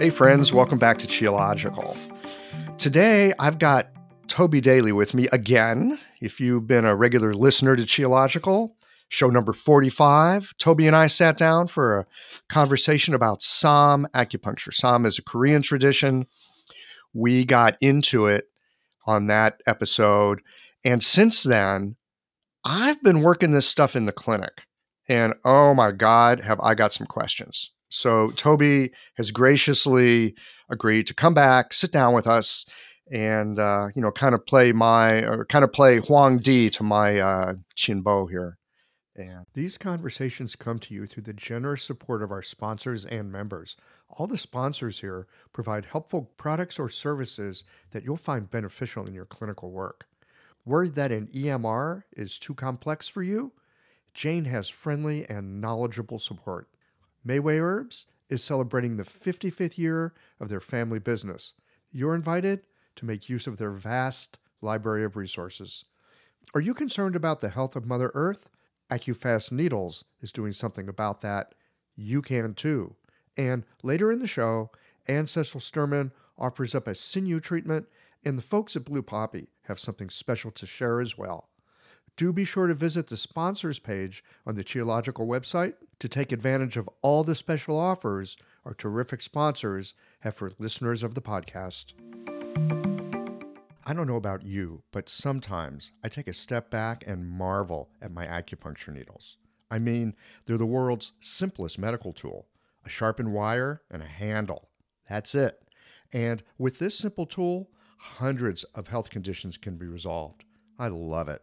Hey, friends, welcome back to Qiological. Today, I've got Toby Daly with me again. If you've been a regular listener to Qiological, show number 45, Toby and I sat down for a conversation about Saam acupuncture. Saam is a Korean tradition. We got into it on that episode. And since then, I've been working this stuff in the clinic. And oh my God, have I got some questions. So Toby has graciously agreed to come back, sit down with us, and uh, you know, kind of play my or kind of play Huang Di to my uh, Qi Bo here. And these conversations come to you through the generous support of our sponsors and members. All the sponsors here provide helpful products or services that you'll find beneficial in your clinical work. Worried that an EMR is too complex for you? Jane has friendly and knowledgeable support. Mayway Herbs is celebrating the 55th year of their family business. You're invited to make use of their vast library of resources. Are you concerned about the health of Mother Earth? AccuFast Needles is doing something about that. You can too. And later in the show, Anne Cecil Sturman offers up a sinew treatment, and the folks at Blue Poppy have something special to share as well do be sure to visit the sponsors page on the Qiological website to take advantage of all the special offers our terrific sponsors have for listeners of the podcast. I don't know about you, but sometimes I take a step back and marvel at my acupuncture needles. I mean, they're the world's simplest medical tool a sharpened wire and a handle. That's it. And with this simple tool, hundreds of health conditions can be resolved. I love it.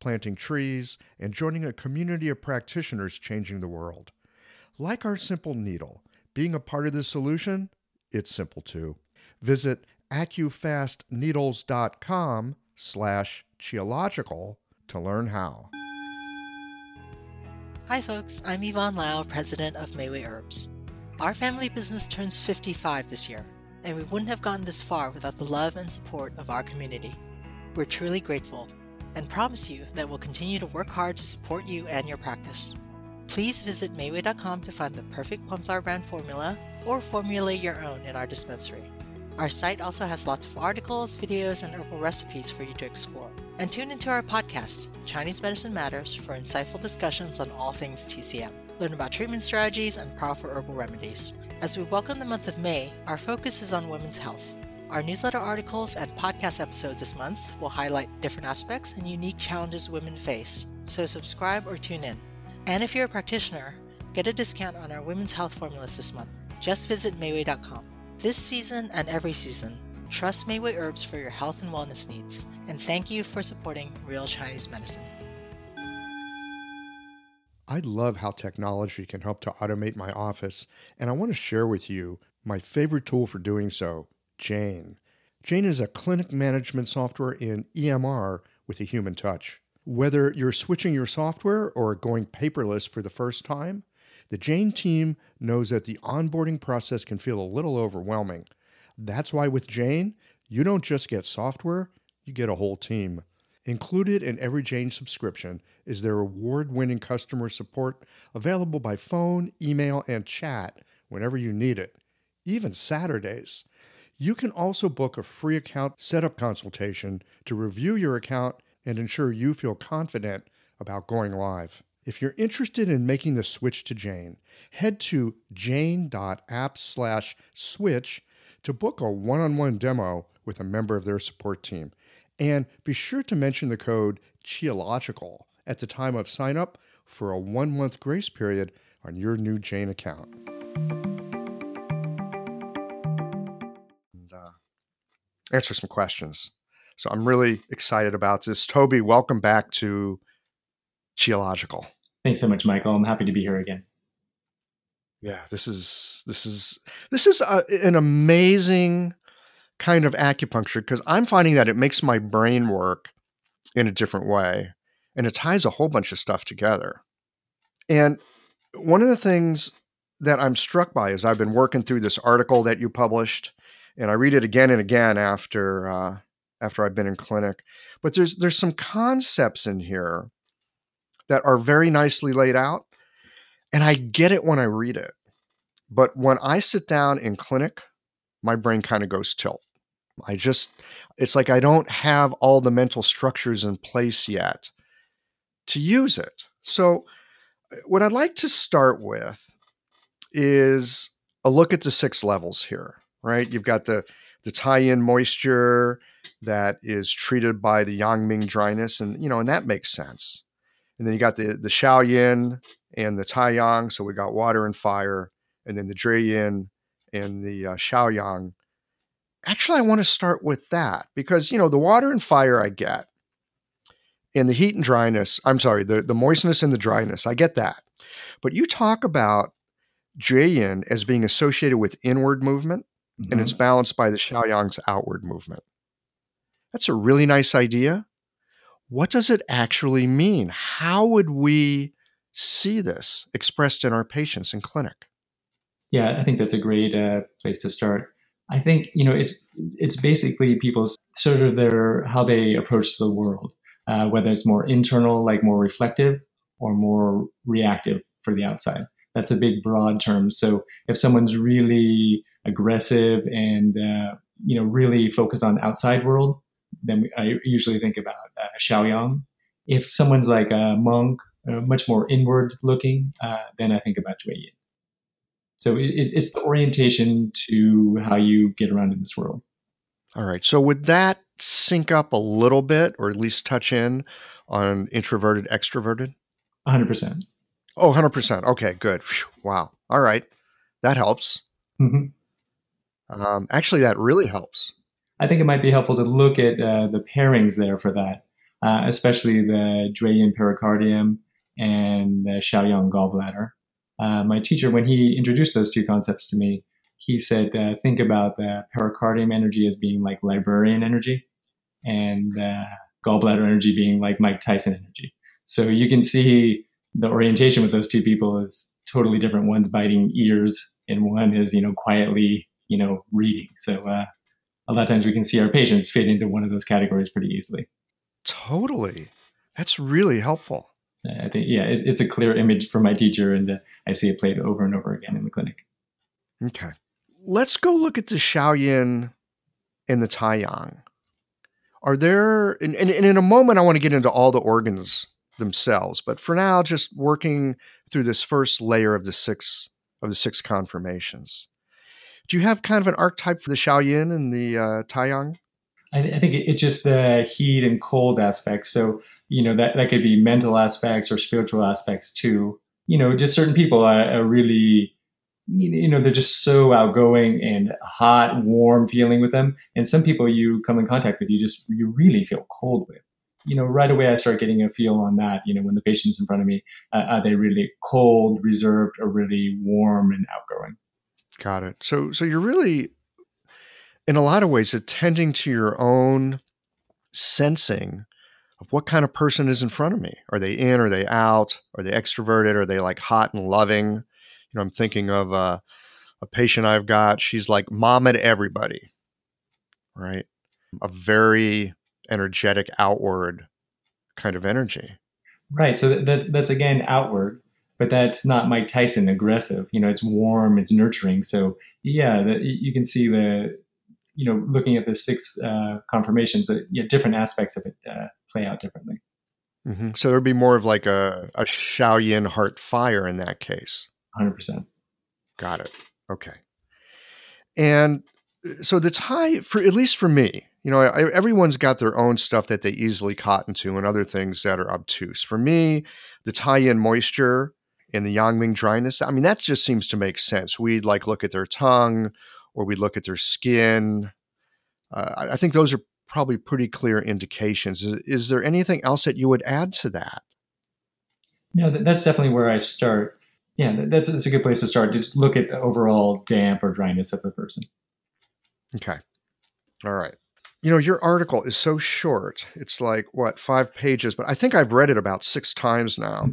planting trees, and joining a community of practitioners changing the world. Like our simple needle, being a part of the solution, it's simple too. Visit accufastneedles.com slash qiological to learn how. Hi folks, I'm Yvonne Lau, president of Mayway Herbs. Our family business turns 55 this year, and we wouldn't have gotten this far without the love and support of our community. We're truly grateful and promise you that we'll continue to work hard to support you and your practice. Please visit Mayway.com to find the perfect Plumflower brand formula or formulate your own in our dispensary. Our site also has lots of articles, videos, and herbal recipes for you to explore. And tune into our podcast, Chinese Medicine Matters, for insightful discussions on all things TCM. Learn about treatment strategies and powerful herbal remedies. As we welcome the month of May, our focus is on women's health. Our newsletter articles and podcast episodes this month will highlight different aspects and unique challenges women face, so subscribe or tune in. And if you're a practitioner, get a discount on our women's health formulas this month. Just visit Mayway.com. This season and every season, trust Mayway Herbs for your health and wellness needs, and thank you for supporting Real Chinese Medicine. I love how technology can help to automate my office, and I want to share with you my favorite tool for doing so Jane. Jane is a clinic management software in EMR with a human touch. Whether you're switching your software or going paperless for the first time, the Jane team knows that the onboarding process can feel a little overwhelming. That's why with Jane, you don't just get software, you get a whole team. Included in every Jane subscription is their award winning customer support available by phone, email, and chat whenever you need it, even Saturdays. You can also book a free account setup consultation to review your account and ensure you feel confident about going live. If you're interested in making the switch to Jane, head to jane.app/switch to book a one-on-one demo with a member of their support team. And be sure to mention the code QIOLOGICAL at the time of sign up for a one month grace period on your new Jane account. Answer some questions. So I'm really excited about this. Toby, welcome back to Qiological. Thanks so much, Michael. I'm happy to be here again. Yeah, this is this is this is uh, a, an amazing kind of acupuncture because I'm finding that it makes my brain work in a different way and it ties a whole bunch of stuff together. And one of the things that I'm struck by is I've been working through this article that you published, and I read it again and again after uh, after I've been in clinic. But there's there's some concepts in here that are very nicely laid out, and I get it when I read it. But when I sit down in clinic, my brain kind of goes tilt. I just, it's like I don't have all the mental structures in place yet to use it. So, what I'd like to start with is a look at the six levels here, right? You've got the the Taiyin moisture that is treated by the Yang Ming dryness, and you know, and that makes sense. And then you got the the Yin and the Taiyang, so we got water and fire, and then the Yin and the uh, Yang. Actually, I want to start with that because you know the water and fire I get, and the heat and dryness. I'm sorry, the the moistness and the dryness. I get that, but you talk about Yin as being associated with inward movement, mm-hmm. and it's mm-hmm. balanced by the Shaoyang's outward movement. That's a really nice idea. What does it actually mean? How would we see this expressed in our patients in clinic? Yeah, I think that's a great uh, place to start. I think you know it's it's basically people's sort of their how they approach the world, uh, whether it's more internal, like more reflective, or more reactive for the outside. That's a big broad term. So if someone's really aggressive and uh, you know really focused on outside world, then we, I usually think about uh, Shaoyang. If someone's like a monk, uh, much more inward looking, uh, then I think about Yin. So it, it's the orientation to how you get around in this world. All right. So would that sync up a little bit, or at least touch in on introverted, extroverted? 100%. Oh, 100%. Okay, good. Wow. All right. That helps. Mm-hmm. Um, actually, that really helps. I think it might be helpful to look at uh, the pairings there for that, uh, especially the Jueyin pericardium and the Shaoyang gallbladder. Uh, my teacher, when he introduced those two concepts to me, he said, uh, think about the pericardium energy as being like librarian energy and gallbladder energy being like Mike Tyson energy. So you can see the orientation with those two people is totally different. One's biting ears, and one is you know quietly you know reading. So uh, a lot of times we can see our patients fit into one of those categories pretty easily. Totally, that's really helpful. I think yeah, it, it's a clear image for my teacher, and uh, I see it played over and over again in the clinic. Okay, let's go look at the Shaoyin and the Taiyang. Are there, and, and, and in a moment, I want to get into all the organs themselves. But for now, just working through this first layer of the six of the six conformations. Do you have kind of an archetype for the Shaoyin and the uh, Taiyang? I, I think it's just the heat and cold aspects. So you know that that could be mental aspects or spiritual aspects too. You know, just certain people are, are really you know they're just so outgoing and hot warm feeling with them and some people you come in contact with you just you really feel cold with you know, right away I start getting a feel on that. You know, when the patient's in front of me, uh, are they really cold, reserved, or really warm and outgoing? Got it. So, so you're really, in a lot of ways, attending to your own sensing of what kind of person is in front of me. Are they in? Are they out? Are they extroverted? Are they like hot and loving? You know, I'm thinking of uh, a patient I've got. She's like mom at everybody, right? A very energetic outward kind of energy. Right. So that's that's again outward, but that's not Mike Tyson aggressive. You know, it's warm, it's nurturing. So yeah, the, you can see the you know looking at the six uh, conformations, uh, yeah, different aspects of it uh, play out differently. Mm-hmm. So there'd be more of like a a Shaoyin heart fire in that case. Hundred percent. Got it. Okay. And uh, so the tie for at least for me, you know, I, everyone's got their own stuff that they easily cotton to and other things that are obtuse. For me, the Taiyin moisture and the Yangming dryness, I mean, that just seems to make sense. We'd like look at their tongue or we'd look at their skin. Uh, I think those are probably pretty clear indications. Is, is, there anything else that you would add to that? No, that's definitely where I start. Yeah, that's, that's a good place to start. Just look at the overall damp or dryness of the person. Okay. All right. You know, your article is so short. It's like, what, five pages? But I think I've read it about six times now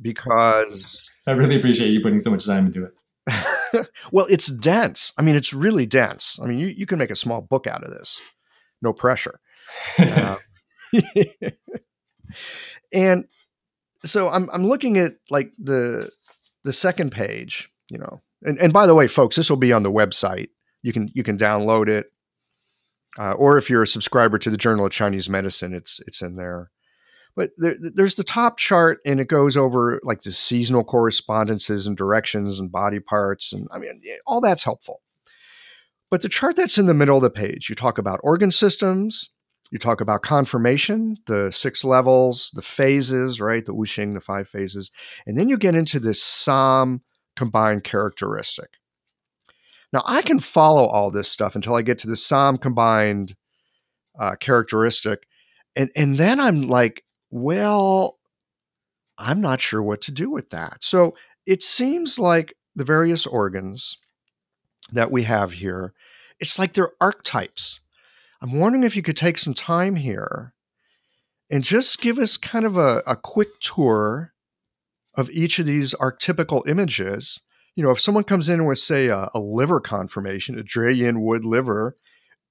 because. I really appreciate you putting so much time into it. well, it's dense. I mean, it's really dense. I mean, you, you can make a small book out of this, no pressure. Uh, and so I'm I'm looking at like the the second page, you know. And and by the way, folks, this will be on the website. You can you can download it. Uh, or if you're a subscriber to the Journal of Chinese Medicine, it's it's in there. But there, there's the top chart, and it goes over like the seasonal correspondences and directions and body parts, and I mean all that's helpful. But the chart that's in the middle of the page, you talk about organ systems, you talk about conformation, the six levels, the phases, right? The Wuxing, the five phases. And then you get into this Saam combined characteristic. Now, I can follow all this stuff until I get to the Saam combined uh, characteristic. And, and then I'm like, well, I'm not sure what to do with that. So it seems like the various organs that we have here, it's like they're archetypes. I'm wondering if you could take some time here and just give us kind of a, a quick tour of each of these archetypical images. You know, if someone comes in with, say, a, a liver conformation, a Jueyin wood liver,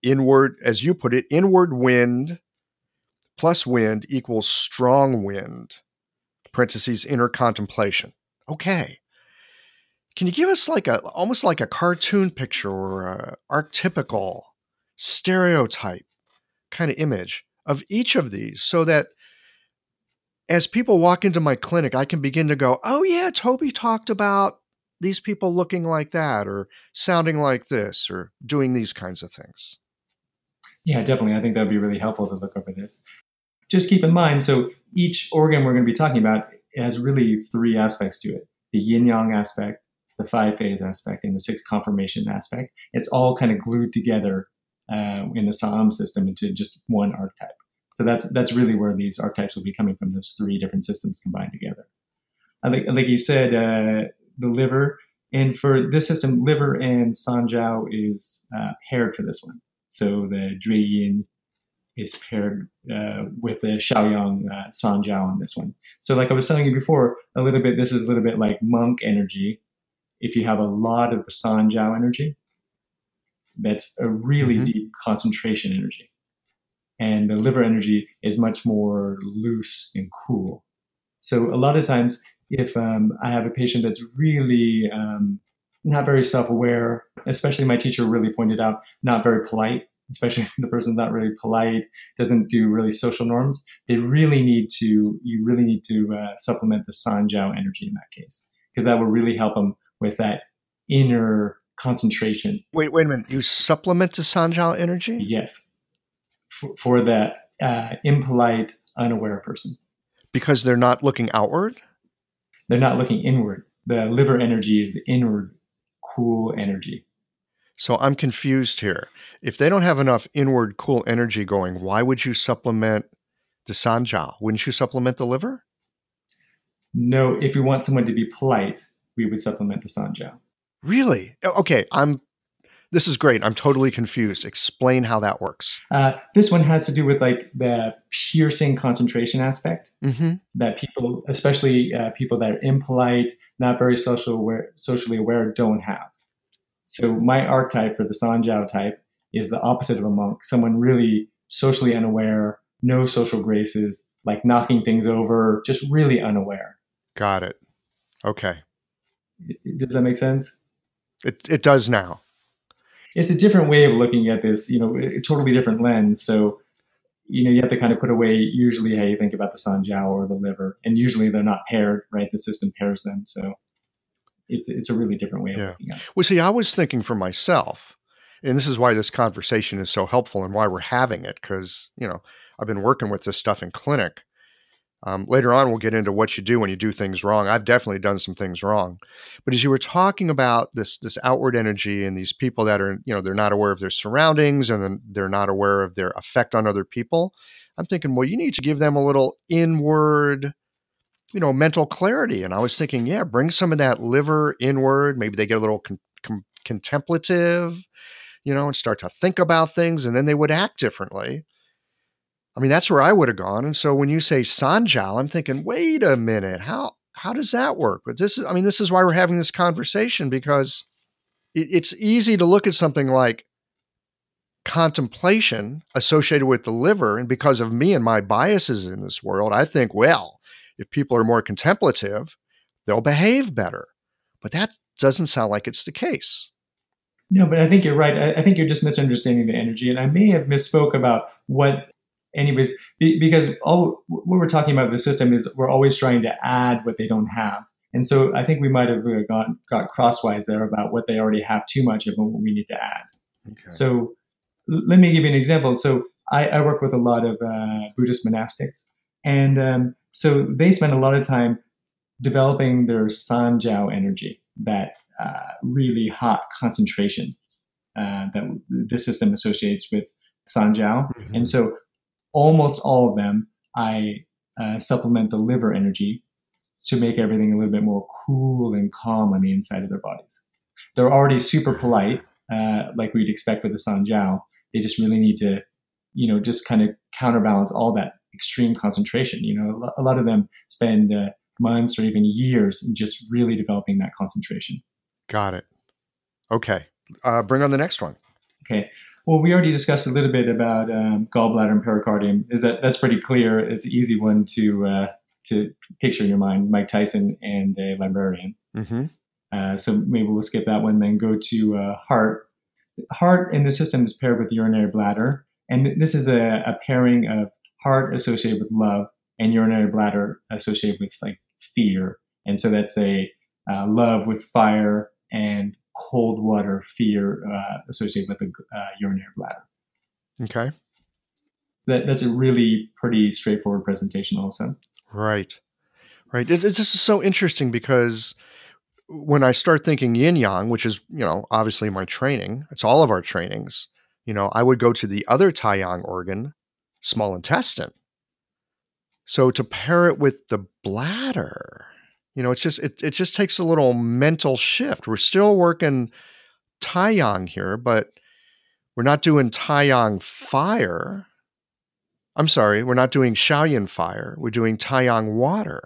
inward, as you put it, inward wind plus wind equals strong wind, parentheses, inner contemplation. Okay. Can you give us like a almost like a cartoon picture or a archetypical stereotype kind of image of each of these so that as people walk into my clinic, I can begin to go, oh, yeah, Toby talked about these people looking like that or sounding like this or doing these kinds of things. Yeah, definitely. I think that would be really helpful to look over this. Just keep in mind so each organ we're going to be talking about has really three aspects to it the yin yang aspect, the five phase aspect, and the six conformation aspect. It's all kind of glued together uh, in the Saam system into just one archetype. So that's that's really where these archetypes will be coming from. Those three different systems combined together. Like like you said, uh, the liver, and for this system, liver and Sanjiao is uh, paired for this one. So the Jueyin is paired uh, with the Shaoyang uh, Sanjiao on this one. So like I was telling you before, a little bit, this is a little bit like monk energy. If you have a lot of the Sanjiao energy, that's a really mm-hmm. deep concentration energy. And the liver energy is much more loose and cool. So a lot of times, if um, I have a patient that's really um, not very self-aware, especially my teacher really pointed out, not very polite, especially the person's not really polite, doesn't do really social norms, they really need to, you really need to uh, supplement the Sanjiao energy in that case, because that will really help them with that inner concentration. Wait, wait a minute. You supplement the Sanjiao energy? Yes. For, for the uh, impolite, unaware person. Because they're not looking outward? They're not looking inward. The liver energy is the inward, cool energy. So I'm confused here. If they don't have enough inward, cool energy going, why would you supplement the Sanjiao? Wouldn't you supplement the liver? No, if we want someone to be polite, we would supplement the Sanjiao. Really? Okay, I'm. This is great. I'm totally confused. Explain how that works. Uh, this one has to do with like the piercing concentration aspect mm-hmm. that people, especially uh, people that are impolite, not very social aware, socially aware, don't have. So my archetype for the Sanjiao type is the opposite of a monk. Someone really socially unaware, no social graces, like knocking things over, just really unaware. Got it. Okay. Does that make sense? It it does now. It's a different way of looking at this, you know, a totally different lens. So, you know, you have to kind of put away usually how you think about the Sanjiao or the liver, and usually they're not paired, right? The system pairs them, so it's it's a really different way of yeah. looking at it. Well, see, I was thinking for myself, and this is why this conversation is so helpful and why we're having it, because you know I've been working with this stuff in clinic um, later on, we'll get into what you do when you do things wrong. I've definitely done some things wrong, but as you were talking about this this outward energy and these people that are you know they're not aware of their surroundings and they're not aware of their effect on other people, I'm thinking, well, you need to give them a little inward, you know, mental clarity. And I was thinking, yeah, bring some of that liver inward. Maybe they get a little con- con- contemplative. you know, and start to think about things, and then they would act differently. I mean, that's where I would have gone. And so when you say Sanjiao, I'm thinking, wait a minute, how how does that work? But this is, I mean, this is why we're having this conversation because it, it's easy to look at something like contemplation associated with the liver, and because of me and my biases in this world, I think, well, if people are more contemplative, they'll behave better. But that doesn't sound like it's the case. No, but I think you're right. I, I think you're just misunderstanding the energy, and I may have misspoke about what anyways because all what we're talking about the system is we're always trying to add what they don't have. And so i think we might have got got crosswise there about what they already have too much of and what we need to add. Okay. so let me give you an example. So i, I work with a lot of uh, buddhist monastics. And um, so they spend a lot of time developing their sanjiao energy that uh, really hot concentration uh, that the system associates with sanjiao. Mm-hmm. and so almost all of them, I uh, supplement the liver energy to make everything a little bit more cool and calm on the inside of their bodies. They're already super polite, uh, like we'd expect with the Sanjiao. They just really need to, you know, just kind of counterbalance all that extreme concentration. You know, a lot of them spend uh, months or even years in just really developing that concentration. Got it. Okay. Uh, bring on the next one. Okay. Well, we already discussed a little bit about um, gallbladder and pericardium. Is that that's pretty clear? It's an easy one to uh, to picture in your mind. Mike Tyson and a librarian. Mm-hmm. Uh, so maybe we'll skip that one. Then go to uh, heart. Heart in the system is paired with urinary bladder, and this is a, a pairing of heart associated with love and urinary bladder associated with like fear. And so that's a uh, love with fire and cold water fear uh, associated with the uh, urinary bladder. Okay. That, that's a really pretty straightforward presentation, also. Right. Right. It, this is so interesting because when I start thinking yin yang, which is, you know, obviously my training, it's all of our trainings, you know, I would go to the other Taiyang organ, small intestine. So to pair it with the bladder, you know, it's just it it just takes a little mental shift. We're still working Taiyang here, but we're not doing Taiyang fire. I'm sorry, we're not doing Shaoyin fire. We're doing Taiyang water.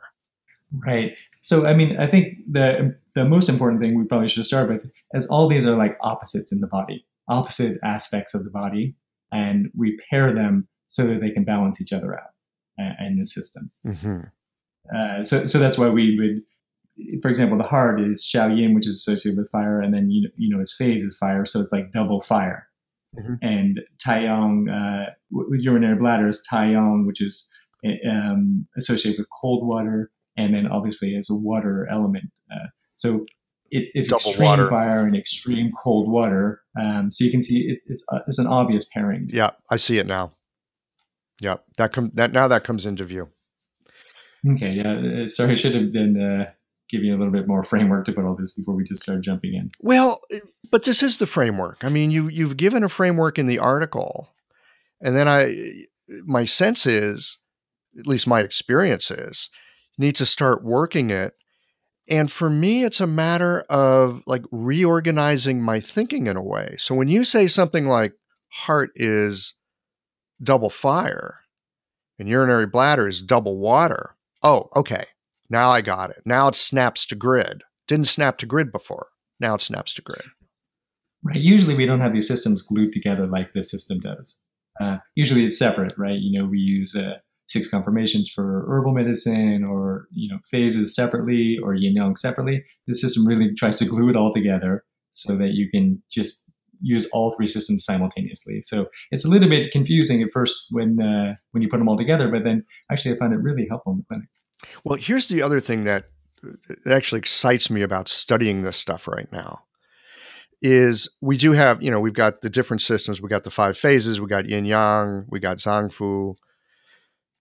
Right. So I mean, I think the the most important thing we probably should start with is all these are like opposites in the body, opposite aspects of the body, and we pair them so that they can balance each other out uh, in the system. Mm-hmm. Uh, so, so that's why we would, for example, the heart is Shao Yin, which is associated with fire, and then you know, you know his phase is fire, so it's like double fire. Mm-hmm. And Taiyang uh, with urinary bladder is Taiyang, which is um, associated with cold water, and then obviously as a water element. Uh, so it, it's double extreme water. fire and extreme cold water. Um, so you can see it, it's uh, it's an obvious pairing. Yeah, I see it now. Yeah, that come that now that comes into view. Okay, yeah. Uh, sorry, I should have been uh, giving you a little bit more framework to put all this before we just start jumping in. Well, uh, but this is the framework. I mean, you you've given a framework in the article, and then I, my sense is, at least my experience is, need to start working it. And for me, it's a matter of like reorganizing my thinking in a way. So when you say something like heart is double fire and urinary bladder is double water, oh, okay, now I got it. Now it snaps to grid. Didn't snap to grid before. Now it snaps to grid. Right. Usually we don't have these systems glued together like this system does. Uh, usually it's separate, right? You know, we use uh, six conformations for herbal medicine or, you know, phases separately or yin yang separately. This system really tries to glue it all together so that you can just use all three systems simultaneously. So it's a little bit confusing at first when uh, when you put them all together, but then actually I find it really helpful in the clinic. Well, here's the other thing that actually excites me about studying this stuff right now is we do have, you know, we've got the different systems. We got the five phases, we got yin yang, we got zangfu,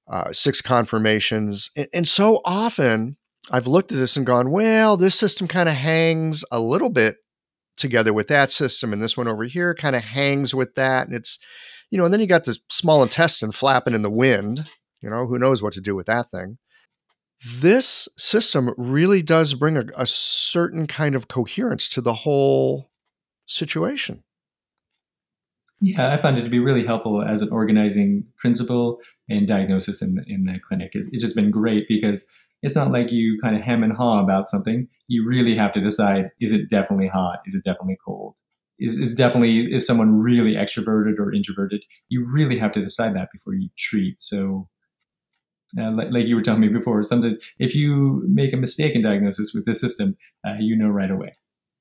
uh, six conformations. And, and so often I've looked at this and gone, well, this system kind of hangs a little bit together with that system. And this one over here kind of hangs with that. And it's, you know, and then you got the small intestine flapping in the wind. You know, who knows what to do with that thing this system really does bring a, a certain kind of coherence to the whole situation. Yeah, I found it to be really helpful as an organizing principle and diagnosis in the, in the clinic. It's, it's just been great because it's not like you kind of hem and haw about something. You really have to decide: is it definitely hot? Is it definitely cold? Is is definitely is someone really extroverted or introverted? You really have to decide that before you treat. So uh, like, like, you were telling me before, something if you make a mistake in diagnosis with this system, uh, you know right away.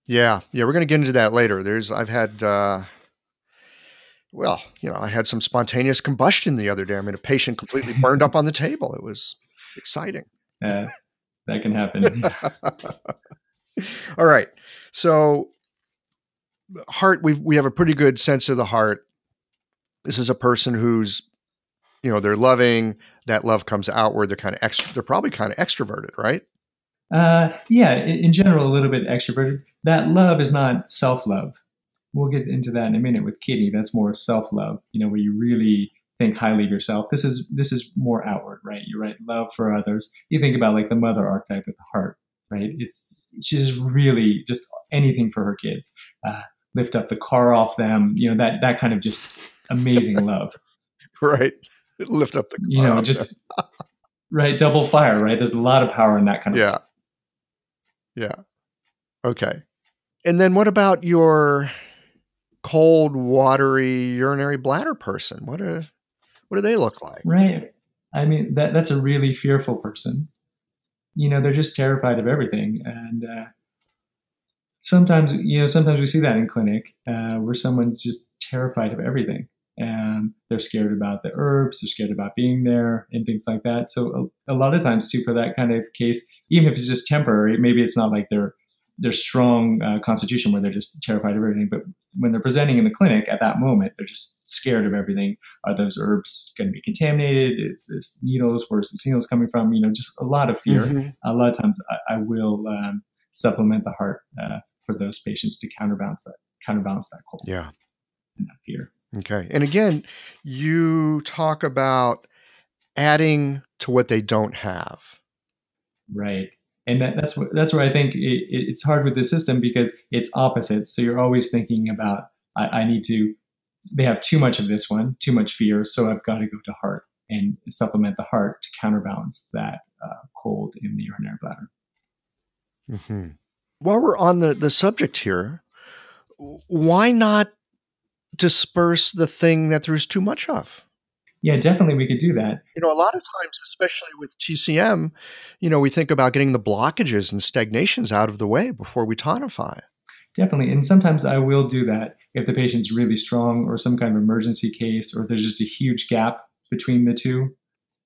Yeah, yeah, we're going to get into that later. There's I've had uh, well, you know, I had some spontaneous combustion the other day. I mean, a patient completely burned up on the table. It was exciting. Yeah, that can happen. All right, so heart, we we have a pretty good sense of the heart. This is a person who's you know they're loving that love comes outward they're kind of extra they're probably kind of extroverted right? Uh, yeah in, in general a little bit extroverted. That love is not self-love. We'll get into that in a minute with kidney. That's more self-love you know where you really think highly of yourself. This is this is more outward right? You write love for others. You think about like the mother archetype at the heart right? It's she's really just anything for her kids. Uh, lift up the car off them you know that that kind of just amazing love. Right lift up the you know just right double fire right? There's a lot of power in that kind of yeah. Yeah. Okay. And then what about your cold watery urinary bladder person? What are what do they look like? Right. I mean that that's a really fearful person. You know they're just terrified of everything and uh, sometimes you know sometimes we see that in clinic uh, where someone's just terrified of everything and they're scared about the herbs, they're scared about being there, and things like that. So a, a, lot of times, too, for that kind of case, even if it's just temporary, maybe it's not like they're they're strong uh, constitution where they're just terrified of everything. But when they're presenting in the clinic at that moment, they're just scared of everything. Are those herbs going to be contaminated? Is this needles? Where's the needles coming from? You know, just a lot of fear. Mm-hmm. A lot of times, I, I will um, supplement the heart uh, for those patients to counterbalance that counterbalance that cold. Yeah, and that fear. Okay. And again, you talk about adding to what they don't have. Right. And that, that's what, that's where I think it, it's hard with the system because it's opposite. So you're always thinking about I, I need to. They have too much of this one, too much fear, so I've got to go to heart and supplement the heart to counterbalance that uh, cold in the urinary bladder. Mm-hmm. While we're on the the subject here, why not disperse the thing that there's too much of. Yeah, definitely we could do that. You know, a lot of times, especially with TCM, you know, we think about getting the blockages and stagnations out of the way before we tonify. Definitely. And sometimes I will do that if the patient's really strong or some kind of emergency case or there's just a huge gap between the two.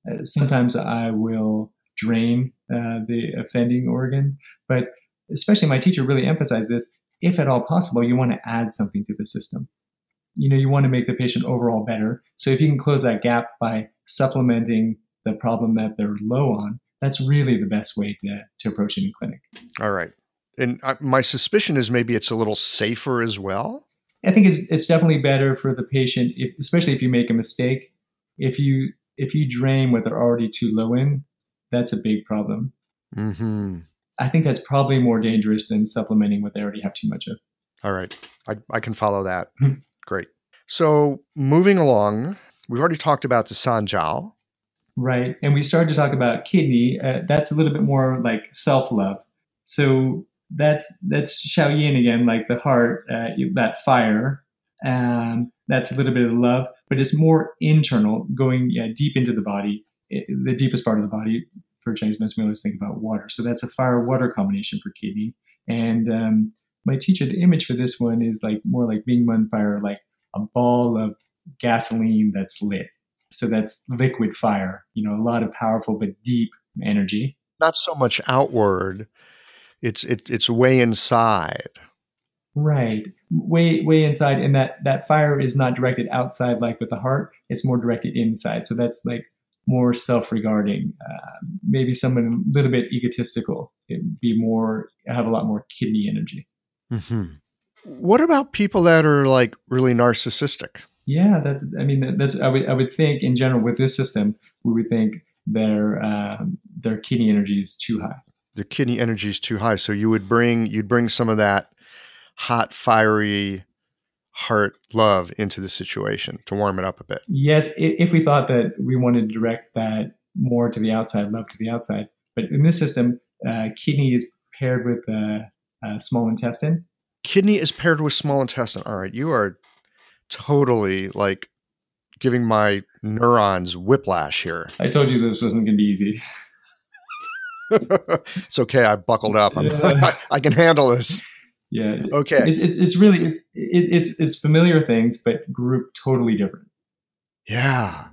Uh, sometimes I will drain uh, the offending organ. But especially my teacher really emphasized this if at all possible, you want to add something to the system you know you want to make the patient overall better. So if you can close that gap by supplementing the problem that they're low on that's really the best way to, to approach it in clinic. All right. And I, my suspicion is maybe it's a little safer as well? I think it's, it's definitely better for the patient if, especially if you make a mistake. If you if you drain what they're already too low in that's a big problem. Mm-hmm. i think that's probably more dangerous than supplementing what they already have too much of. All right. I, I can follow that. Mm-hmm. Great. So moving along, we've already talked about the Sanjiao. Right. And we started to talk about kidney. Uh, that's a little bit more like self love. So that's that's Yin again, like the heart, uh, that fire. Um, that's a little bit of love, but it's more internal, going yeah, deep into the body, it, the deepest part of the body. For Chinese medicine, we always think about water. So that's a fire water combination for kidney. And um, my teacher, the image for this one is like more like being on fire, like a ball of gasoline that's lit. So that's liquid fire, you know, a lot of powerful but deep energy. Not so much outward. It's it, it's way inside. Right. Way way inside and that that fire is not directed outside like with the heart, it's more directed inside. So that's like more self-regarding, uh, maybe someone a little bit egotistical, It'd be more have a lot more kidney energy. Mm-hmm. What about people that are like really narcissistic? Yeah, that I mean that's I would I would think in general with this system we would think their um, their kidney energy is too high. Their kidney energy is too high, so you would bring you'd bring some of that hot, fiery heart, love into the situation to warm it up a bit. Yes, if we thought that we wanted to direct that more to the outside, love to the outside. But in this system, uh, kidney is paired with uh, uh, small intestine. Kidney is paired with small intestine. All right, you are totally like giving my neurons whiplash here. I told you this wasn't going to be easy. it's okay. I buckled up. Yeah. I, I can handle this. Yeah. Okay. It's it's, it's really it, it's it's familiar things, but group totally different. Yeah.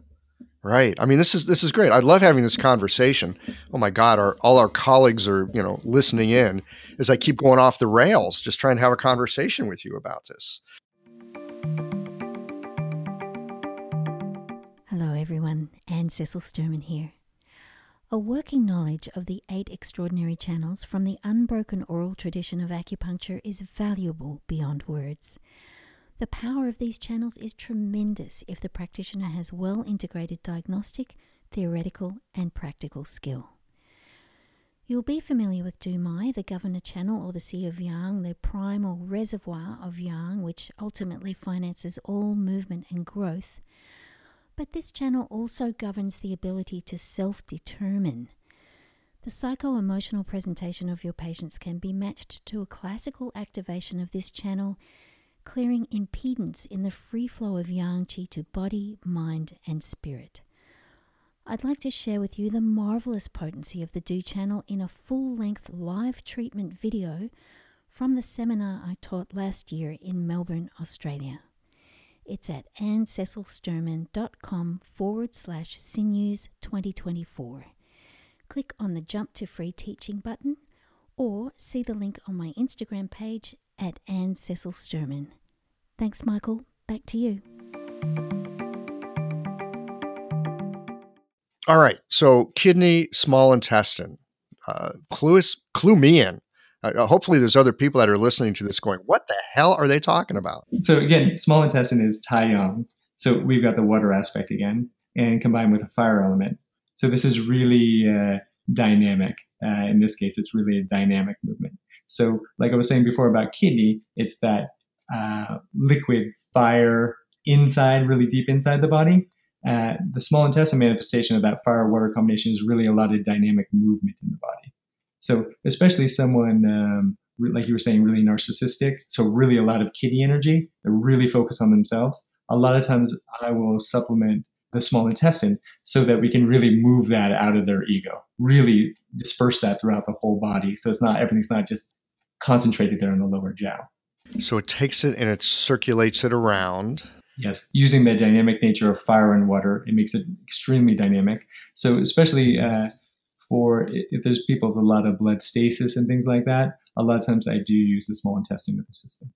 Right. I mean, this is this is great. I love having this conversation. Oh my God, our all our colleagues are you know listening in as I keep going off the rails, just trying to have a conversation with you about this. Hello, everyone. Anne Cecil Sturman here. A working knowledge of the eight extraordinary channels from the unbroken oral tradition of acupuncture is valuable beyond words. The power of these channels is tremendous if the practitioner has well integrated diagnostic, theoretical, and practical skill. You'll be familiar with Dumai, the governor channel, or the Sea of Yang, the primal reservoir of Yang, which ultimately finances all movement and growth. But this channel also governs the ability to self determine. The psycho emotional presentation of your patients can be matched to a classical activation of this channel, clearing impedance in the free flow of yang qi to body, mind, and spirit. I'd like to share with you the marvelous potency of the Du channel in a full length live treatment video from the seminar I taught last year in Melbourne, Australia. It's at annececilsturman.com forward slash sinews 2024. Click on the Jump to Free Teaching button or see the link on my Instagram page at Anne Cecil Sturman. Thanks, Michael. Back to you. All right. So, kidney, small intestine. Uh, clue, is, clue me in. Uh, uh, hopefully, there's other people that are listening to this going, "What the hell are they talking about?" So again, small intestine is Tai Yang. So we've got the water aspect again, and combined with a fire element. So this is really uh, dynamic. Uh, in this case, it's really a dynamic movement. So, like I was saying before about kidney, it's that uh, liquid fire inside, really deep inside the body. Uh, the small intestine manifestation of that fire water combination is really a lot of dynamic movement in the body. So, especially someone um, like you were saying, really narcissistic, so really a lot of kidney energy, they really focus on themselves. A lot of times, I will supplement the small intestine so that we can really move that out of their ego, really disperse that throughout the whole body. So it's not everything's not just concentrated there in the lower jiao. So it takes it and it circulates it around. Yes, using the dynamic nature of fire and water, it makes it extremely dynamic. So especially uh, for if there's people with a lot of blood stasis and things like that, a lot of times I do use the small intestine with the system.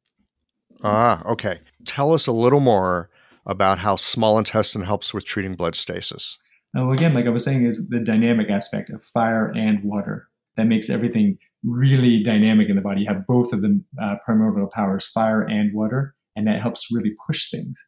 Ah, okay. Tell us a little more about how small intestine helps with treating blood stasis. Well, again, like I was saying, is the dynamic aspect of fire and water that makes everything really dynamic in the body. You have both of the uh, primordial powers, fire and water, and that helps really push things.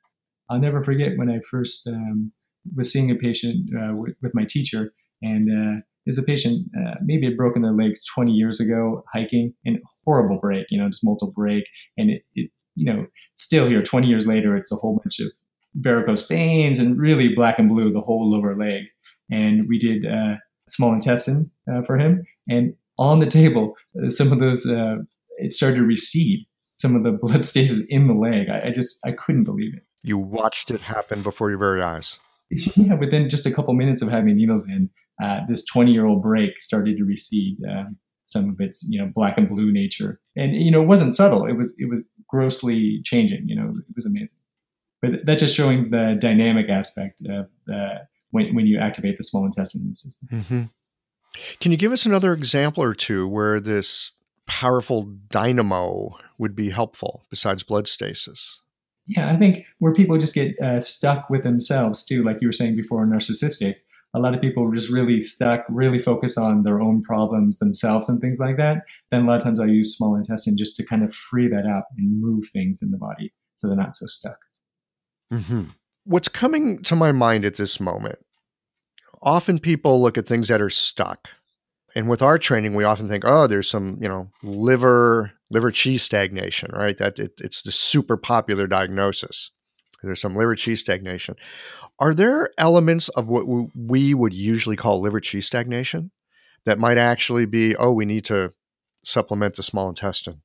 I'll never forget when I first um, was seeing a patient uh, with, with, my teacher, and uh, is a patient uh, maybe had broken their legs 20 years ago hiking and horrible break, you know, just multiple break. And it, it, you know, still here 20 years later, it's a whole bunch of varicose veins and really black and blue, the whole lower leg. And we did uh, small intestine uh, for him. And on the table, uh, some of those, uh, it started to recede, some of the blood stasis in the leg. I, I just, I couldn't believe it. You watched it happen before your very eyes. Yeah, within just a couple minutes of having needles in, uh, this 20 year old break started to recede uh, some of its you know black and blue nature and you know it wasn't subtle it was it was grossly changing you know it was amazing but that's just showing the dynamic aspect of the, when, when you activate the small intestine in the system mm-hmm. can you give us another example or two where this powerful dynamo would be helpful besides blood stasis yeah i think where people just get uh, stuck with themselves too like you were saying before narcissistic a lot of people are just really stuck, really focus on their own problems themselves and things like that. Then a lot of times I use small intestine just to kind of free that up and move things in the body so they're not so stuck. Mm-hmm. What's coming to my mind at this moment? Often people look at things that are stuck. And with our training, we often think, oh, there's some, you know, liver liver chi stagnation, right? That it, it's the super popular diagnosis. There's some liver chi stagnation. Are there elements of what we would usually call liver chi stagnation that might actually be, oh, we need to supplement the small intestine?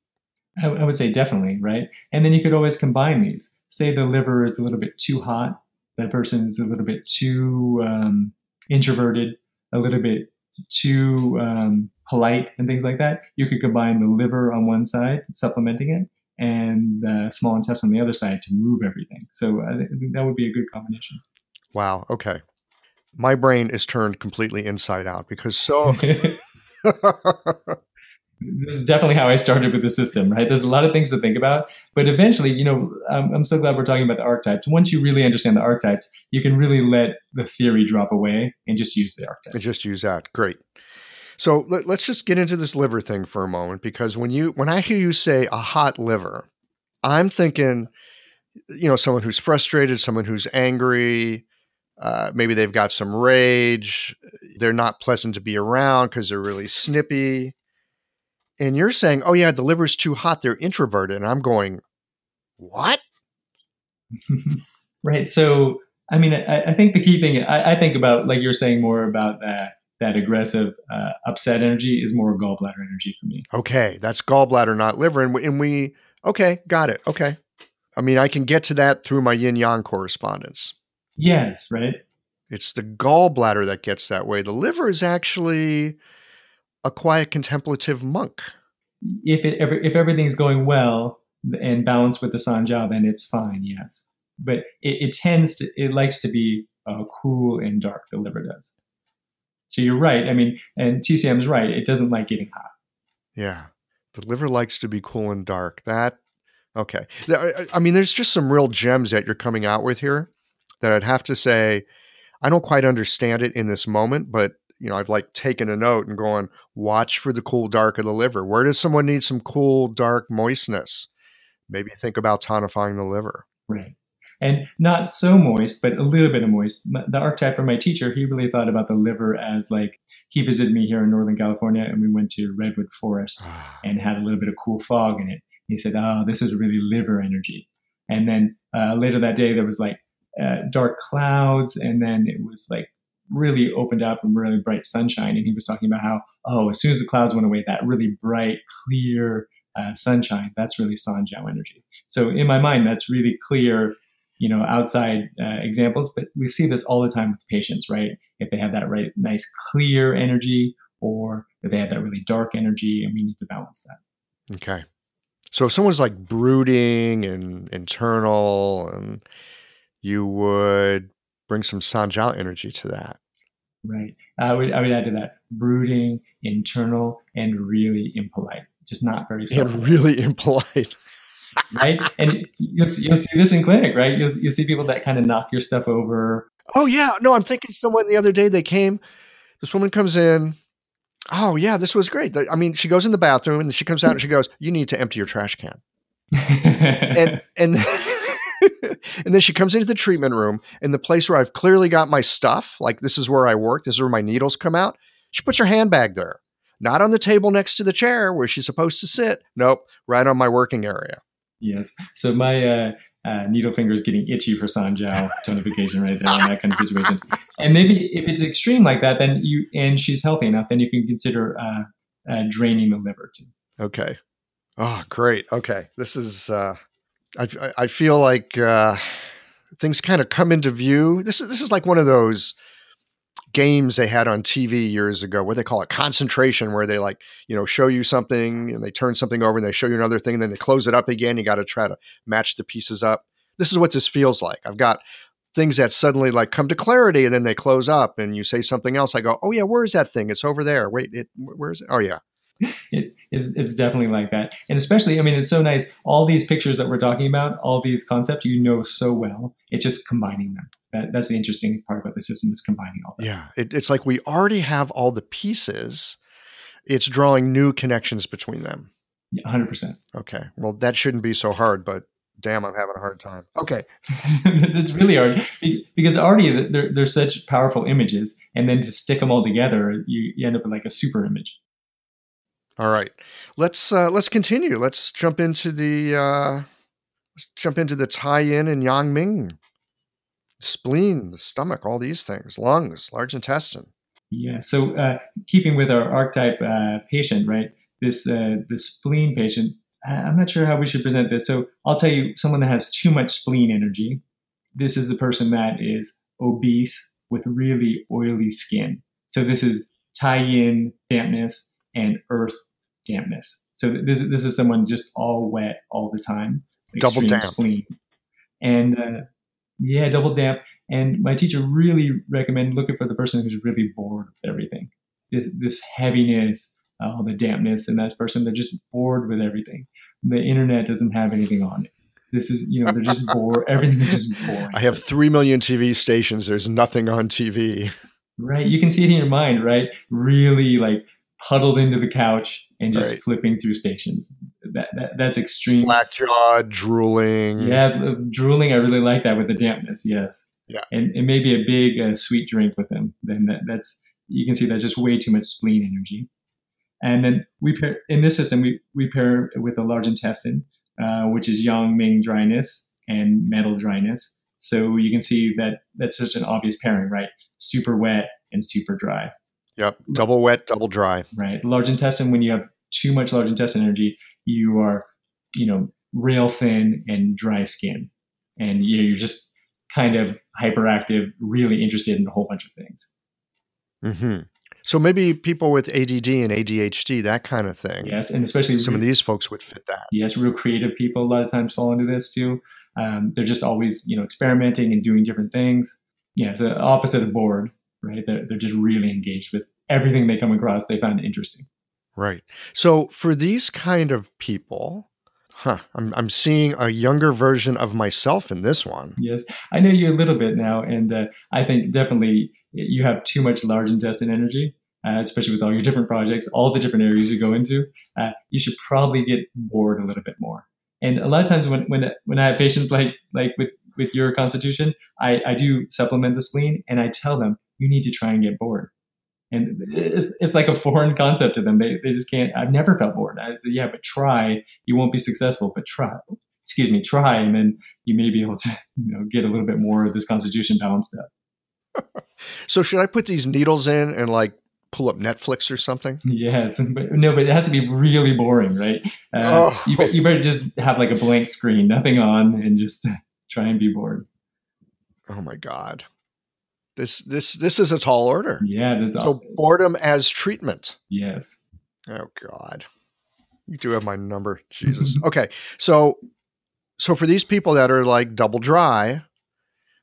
I, I would say definitely, right? And then you could always combine these. Say the liver is a little bit too hot, that person is a little bit too um, introverted, a little bit too um, polite, and things like that. You could combine the liver on one side, supplementing it, and the small intestine on the other side to move everything. So I think that would be a good combination. Wow. Okay. My brain is turned completely inside out because so this is definitely how I started with the system, right? There's a lot of things to think about, but eventually, you know, I'm, I'm, so glad we're talking about the archetypes. Once you really understand the archetypes, you can really let the theory drop away and just use the archetypes. And just use that. Great. So let, let's just get into this liver thing for a moment, because when you when I hear you say a hot liver, I'm thinking, you know, someone who's frustrated, someone who's angry. Uh, maybe they've got some rage. They're not pleasant to be around because they're really snippy and you're saying, "Oh yeah, the liver's too hot; they're introverted," and I'm going, "What?" right. So, I mean, I, I think the key thing I, I, think about, like you're saying, more about that that aggressive, uh, upset energy is more gallbladder energy for me. Okay, that's gallbladder, not liver, and we, and we okay, got it. Okay, I mean, I can get to that through my yin yang correspondence. Yes, right. It's the gallbladder that gets that way. The liver is actually a quiet contemplative monk. If it if everything's going well and balanced with the sanjiao, then it's fine. Yes, but it, it tends to it likes to be uh, cool and dark. The liver does. So you're right. I mean, and TCM is right. It doesn't like getting hot. Yeah, the liver likes to be cool and dark. That okay. I mean, there's just some real gems that you're coming out with here that I'd have to say. I don't quite understand it in this moment, but you know, I've like taken a note and going, watch for the cool dark of the liver. Where does someone need some cool dark moistness? Maybe think about tonifying the liver. Right. And not so moist, but a little bit of moist. The archetype for my teacher, he really thought about the liver as like he visited me here in Northern California and we went to Redwood Forest and had a little bit of cool fog in it. He said, Oh, this is really liver energy. And then uh, later that day, there was like uh, dark clouds, and then it was like really opened up and really bright sunshine. And he was talking about how, oh, as soon as the clouds went away, that really bright, clear uh, sunshine, that's really Sanjiao energy. So in my mind, that's really clear, you know, outside uh, examples, but we see this all the time with patients, right? If they have that right, nice, clear energy, or if they have that really dark energy, and we need to balance that. Okay. So if someone's like brooding and internal, and you would bring some Sanjiao energy to that. Right. I would I would add to that brooding, internal, and really impolite. Just not very. And really impolite. right? And you'll, you'll see this in clinic, right? You'll, you'll see people that kind of knock your stuff over. Oh, yeah. No, I'm thinking someone the other day, they came, this woman comes in. Oh, yeah, this was great. I mean, she goes in the bathroom and she comes out and she goes, You need to empty your trash can. and, and, and then she comes into the treatment room in the place where I've clearly got my stuff. Like this is where I work. This is where my needles come out. She puts her handbag there, not on the table next to the chair where she's supposed to sit. Nope, right on my working area. Yes. So my uh, uh, needle finger is getting itchy for Sanjiao tonification right there in that kind of situation. And maybe if it's extreme like that, then you and she's healthy enough, then you can consider uh, uh draining the liver too. Okay. Oh, great. Okay. This is uh, I, I feel like uh, things kind of come into view. This is this is like one of those games they had on TV years ago where they call it concentration, where they like, you know, show you something and they turn something over and they show you another thing and then they close it up again. You got to try to match the pieces up. This is what this feels like. I've got things that suddenly like come to clarity and then they close up and you say something else. I go, oh yeah, where is that thing? It's over there. Wait, it, where is it? Oh yeah it is it's definitely like that. And especially i mean it's so nice. All these pictures that we're talking about all these concepts you know so well it's just combining them. That, that's the interesting part about the system is combining all that. Yeah. It, it's like we already have all the pieces. It's drawing new connections between them. 100% okay. Well that shouldn't be so hard but damn i'm having a hard time. Okay. It's really hard because already they're, they're such powerful images and then to stick them all together you, you end up with like a super image All right, let's uh, let's continue. Let's jump into the uh, let's jump into the Taiyin and Yang Ming, spleen, the stomach, all these things, lungs, large intestine. Yeah. So uh, keeping with our archetype uh, patient, right? This uh, the spleen patient. I'm not sure how we should present this. So I'll tell you, someone that has too much spleen energy. This is the person that is obese with really oily skin. So this is Taiyin dampness and earth dampness. So this this is someone just all wet all the time, double damp spleen, and uh, yeah, double damp. And my teacher really recommended looking for the person who's really bored with everything. This, this heaviness, all uh, the dampness, and that person they're just bored with everything. The internet doesn't have anything on it. This is, you know, they're just bored. Everything is just boring. I have three million TV stations. There's nothing on TV. Right. You can see it in your mind, right? Really like huddled into the couch and just right. flipping through stations. That, that that's extreme. Slack jaw, drooling. Yeah, drooling. I really like that with the dampness. Yes. Yeah. And it may be a big uh, sweet drink with them. Then that, that's you can see that's just way too much spleen energy. And then we pair in this system we we pair with the large intestine, uh, which is yang ming dryness and metal dryness. So you can see that that's such an obvious pairing, right? Super wet and super dry. Yep. Double wet, double dry. Right. Large intestine, when you have too much large intestine energy, you are, you know, rail thin and dry skin. And you're just kind of hyperactive, really interested in a whole bunch of things. Mm-hmm. So maybe people with ADD and ADHD, that kind of thing. Yes, and especially some of these folks would fit that. Yes, real creative people a lot of times fall into this too. Um, they're just always, you know, experimenting and doing different things. Yeah, it's the opposite of bored right? They're, they're just really engaged with everything they come across they find interesting. Right. So for these kind of people, huh, I'm, I'm seeing a younger version of myself in this one. Yes, I know you a little bit now, and uh, I think definitely you have too much large intestine energy. Uh, especially with all your different projects, all the different areas you go into, uh, you should probably get bored a little bit more. And a lot of times when, when, when I have patients like, like with, with your constitution, I, I do supplement the spleen and I tell them, you need to try and get bored. And it's, it's like a foreign concept to them. They, they just can't. I've never felt bored. I said, yeah, but try. You won't be successful, but try. Excuse me, try, and then you may be able to, you know, get a little bit more of this constitution balanced up. so should I put these needles in and like pull up Netflix or something? Yes, but no, but it has to be really boring, right? Uh, oh. you, you better just have like a blank screen, nothing on, and just try and be bored. Oh my god. This this this is a tall order. Yeah, this so boredom as treatment. Yes. Oh God, you do have my number, Jesus. okay, so so for these people that are like double dry,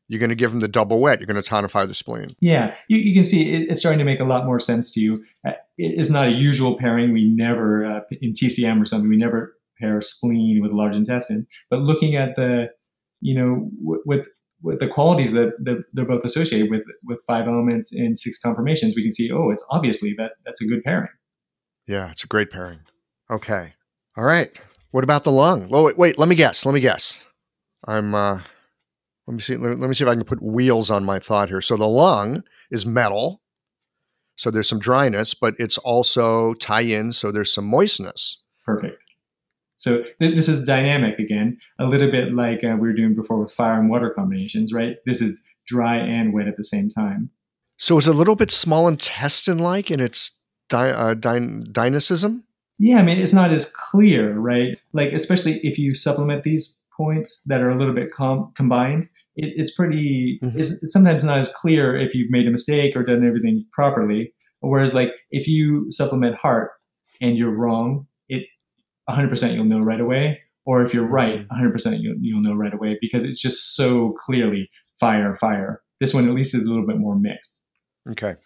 you're going to give them the double wet. You're going to tonify the spleen. Yeah, you, you can see it, it's starting to make a lot more sense to you. Uh, it's not a usual pairing. We never uh, in TCM or something. We never pair spleen with large intestine. But looking at the, you know, w- with with the qualities that, that they're both associated with with five elements and six conformations, we can see, oh, it's obviously that that's a good pairing. Yeah, it's a great pairing. Okay. All right. What about the lung? Oh, wait, wait, let me guess. Let me guess. I'm uh let me see let me see if I can put wheels on my thought here. So the lung is metal. So there's some dryness, but it's also Taiyin, so there's some moistness. So th- this is dynamic again, a little bit like uh, we were doing before with fire and water combinations, right? This is dry and wet at the same time. So it's a little bit small intestine like in its di- uh, dy- dynamism? Yeah, I mean, it's not as clear, right? Like, especially if you supplement these points that are a little bit com- combined, it, it's pretty, mm-hmm. it's, it's sometimes not as clear if you've made a mistake or done everything properly. Whereas, like, if you supplement heart and you're wrong, 100% you'll know right away. Or if you're right, 100% mm-hmm. you'll, you'll know right away because it's just so clearly fire, fire. This one at least is a little bit more mixed. Okay.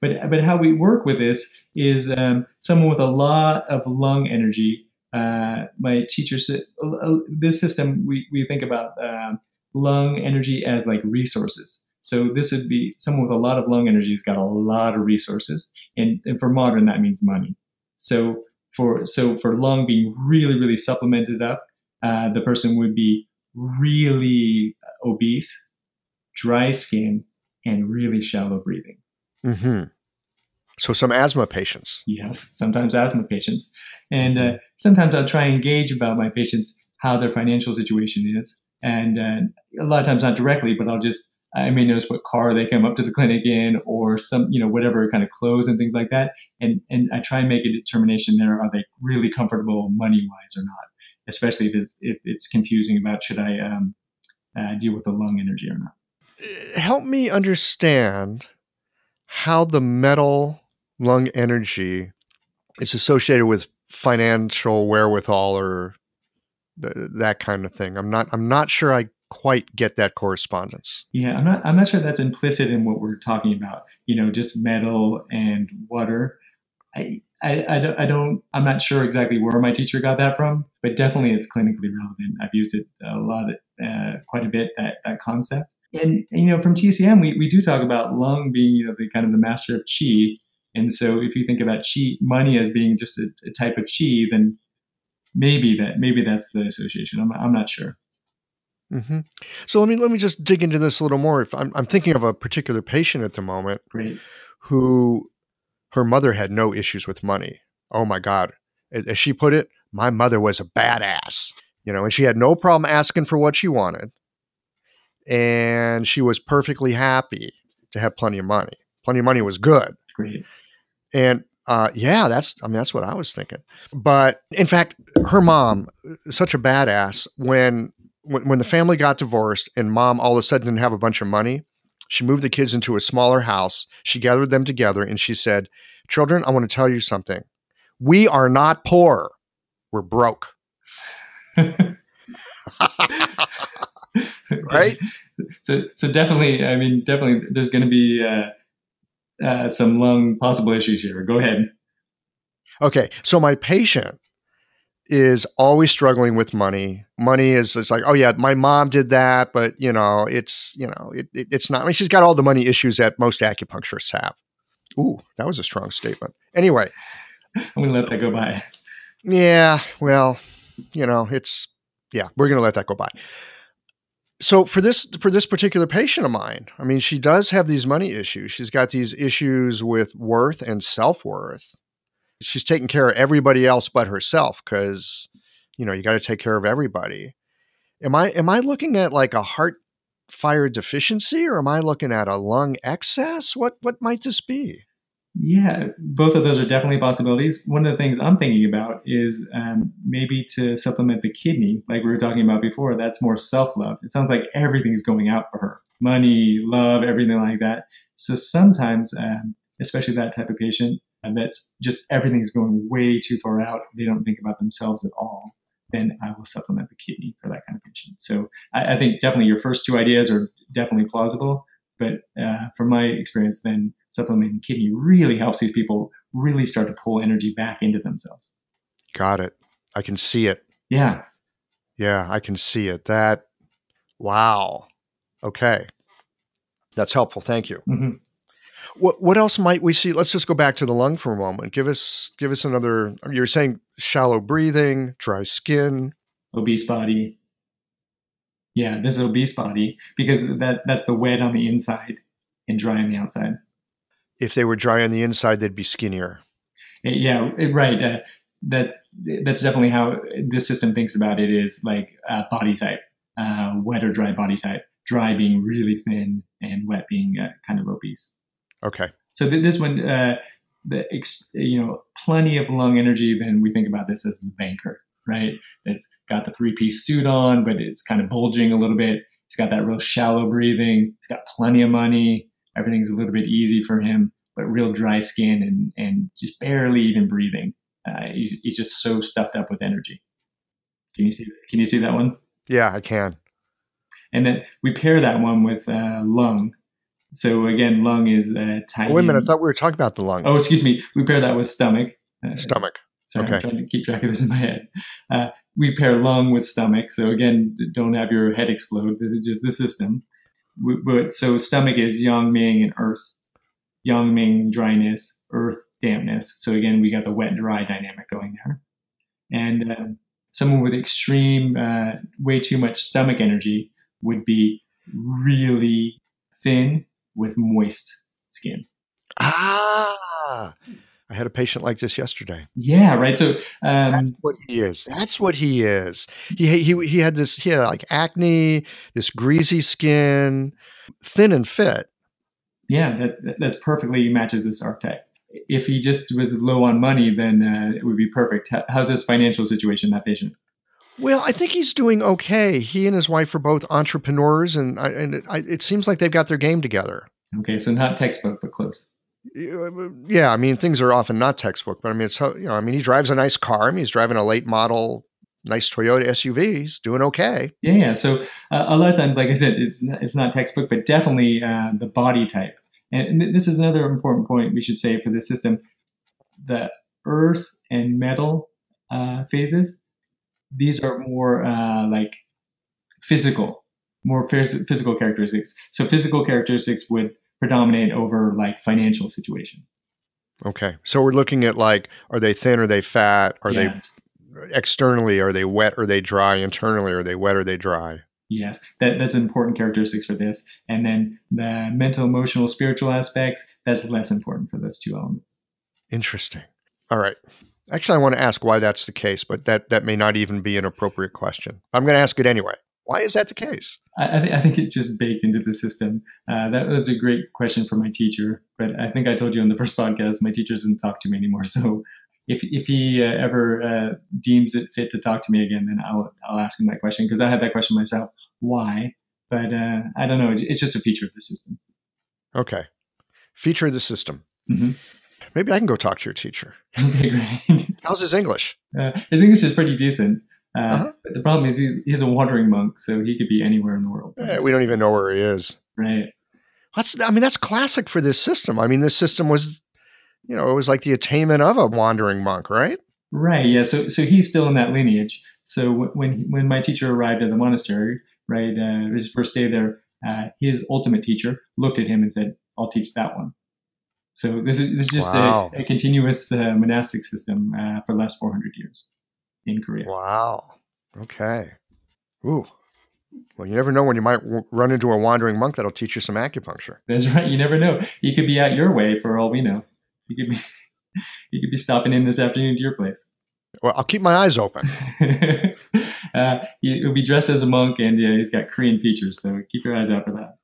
But, but how we work with this is um, someone with a lot of lung energy. Uh, my teacher said, uh, this system, we, we think about uh, lung energy as like resources. So this would be someone with a lot of lung energy has got a lot of resources. And, and for modern, that means money. So for so for lung being really really supplemented up, uh, the person would be really obese, dry skin, and really shallow breathing. Hmm. So some asthma patients. Yes, sometimes asthma patients. And uh, sometimes I'll try and gauge about my patients how their financial situation is. And uh, a lot of times not directly, but I'll just I may notice what car they come up to the clinic in, or some you know whatever kind of clothes and things like that. And and I try and make a determination there: are they really comfortable money wise or not? Especially if it's, if it's confusing about should I um, uh, deal with the lung energy or not. Help me understand how the metal lung energy is associated with financial wherewithal or th- that kind of thing. I'm not I'm not sure I quite get that correspondence. Yeah, I'm not I'm not sure that's implicit in what we're talking about. You know, just metal and water. I I, I, don't, I don't I'm not sure exactly where my teacher got that from, but definitely it's clinically relevant. I've used it a lot, uh, quite a bit that that concept. And, you know, from TCM, we, we do talk about lung being you know the kind of the master of chi. And so if you think about chi money as being just a, a type of chi, then maybe that maybe that's the association. I'm I'm not sure. Mm-hmm. So let me let me just dig into this a little more. If I'm, I'm thinking of a particular patient at the moment, Great. who her mother had no issues with money. Oh my God, as she put it, my mother was a badass, you know, and she had no problem asking for what she wanted, and she was perfectly happy to have plenty of money. Plenty of money was good. Great. And uh, yeah, that's I mean that's what I was thinking. But in fact, her mom, such a badass, when when, when the family got divorced and mom all of a sudden didn't have a bunch of money, she moved the kids into a smaller house. She gathered them together and she said, Children, I want to tell you something. We are not poor, we're broke. right? So, so definitely, I mean, definitely, there's going to be uh, uh, some lung possible issues here. Go ahead. Okay, so my patient is always struggling with money. Money is it's like, oh yeah, my mom did that, but you know, it's you know, it, it, it's not. I mean, she's got all the money issues that most acupuncturists have. Ooh, that was a strong statement. Anyway, I'm gonna let that go by. Yeah, well, you know, it's yeah, we're gonna let that go by. So for this for this particular patient of mine, I mean, she does have these money issues. She's got these issues with worth and self worth she's taking care of everybody else but herself because you know you got to take care of everybody. Am i am i looking at like a heart fire deficiency or am i looking at a lung excess? What what might this be? Yeah both of those are definitely possibilities. One of the things i'm thinking about is um, maybe to supplement the kidney like we were talking about before that's more self-love. It sounds like everything's going out for her money love everything like that. So sometimes um, especially that type of patient and that's just everything's going way too far out, they don't think about themselves at all, then I will supplement the kidney for that kind of patient. So I, I think definitely your first two ideas are definitely plausible. But uh, from my experience, then supplementing kidney really helps these people really start to pull energy back into themselves. Got it. I can see it. Yeah. Yeah, I can see it. That, wow. Okay. That's helpful. Thank you. Mm-hmm. What what else might we see? Let's just go back to the lung for a moment. Give us give us another. You're saying shallow breathing, dry skin, obese body. Yeah, this is obese body because that that's the wet on the inside and dry on the outside. If they were dry on the inside, they'd be skinnier. Eh, yeah, right. Uh, that's that's definitely how this system thinks about it. Is like uh, body type, uh, wet or dry body type. Dry being really thin, and wet being uh, kind of obese. Okay. So this one, uh, the you know, plenty of lung energy. Then we think about this as the banker, right? It's got the three piece suit on, but it's kind of bulging a little bit. He's got that real shallow breathing. He's got plenty of money. Everything's a little bit easy for him, but real dry skin and and just barely even breathing. Uh, he's, he's just so stuffed up with energy. Can you see? Can you see that one? Yeah, I can. And then we pair that one with uh, lung, so again, lung is uh, wait a minute, I thought we were talking about the lung. Oh, excuse me. We pair that with stomach. Uh, stomach. Sorry, okay. I'm trying to keep track of this in my head. Uh, we pair lung with stomach. So again, don't have your head explode. This is just the system. We, but, so stomach is yang, ming, and earth. Yang, ming, dryness. Earth, dampness. So again, we got the wet, dry dynamic going there. And uh, someone with extreme, uh, way too much stomach energy would be really thin with moist skin. Ah, I had a patient like this yesterday. Yeah, right. So um, That's what he is. That's what he is. He he he had this he had like acne, this greasy skin, thin and fit. yeah, that, that that's perfectly matches this archetype. If he just was low on money, then uh, it would be perfect. How's his financial situation, that patient? Well, I think he's doing okay. He and his wife are both entrepreneurs, and I, and it, I, it seems like they've got their game together. Okay, so not textbook, but close. Yeah, I mean things are often not textbook, but I mean it's you know. I mean he drives a nice car. I mean he's driving a late model, nice Toyota SUV. He's doing okay. Yeah, yeah. So uh, a lot of times, like I said, it's not, it's not textbook, but definitely uh, the body type. And th- this is another important point we should say for this system: the earth and metal uh, phases. These are more uh, like physical, more phys- physical characteristics. So physical characteristics would predominate over like financial situation. Okay, so we're looking at like, are they thin? Are they fat? Are Yes. they externally? Are they wet? Are they dry? Internally? Are they wet? Are they dry? Yes, that, that's important characteristics for this. And then the mental, emotional, spiritual aspects, that's less important for those two elements. Interesting. All right. Actually, I want to ask why that's the case, but that that may not even be an appropriate question. I'm going to ask it anyway. Why is that the case? I, I, th- I think it's just baked into the system. Uh, that was a great question for my teacher, but I think I told you on the first podcast, my teacher doesn't talk to me anymore. So if, if he uh, ever uh, deems it fit to talk to me again, then I'll, I'll ask him that question because I had that question myself. Why? But uh, I don't know. It's, it's just a feature of the system. Okay. Feature of the system. Mhm. Maybe I can go talk to your teacher. How's his English? Uh, his English is pretty decent. Uh, Uh-huh. But the problem is he's, he's a wandering monk, so he could be anywhere in the world. We don't even know where he is. Right. That's I mean that's classic for this system. I mean this system was you know, it was like the attainment of a wandering monk, right? Right. Yeah. So so he's still in that lineage. So when when my teacher arrived at the monastery, right, uh, his first day there, uh, his ultimate teacher looked at him and said, "I'll teach that one." So this is this is just Wow. a, a continuous uh, monastic system uh, for the last 400 years in Korea. Wow. Okay. Ooh. Well, you never know when you might w- run into a wandering monk that'll teach you some acupuncture. That's right. You never know. He could be out your way for all we know. He could be he could be stopping in this afternoon to your place. Well, I'll keep my eyes open. uh, he, he'll be dressed as a monk, and yeah, he's got Korean features. So keep your eyes out for that.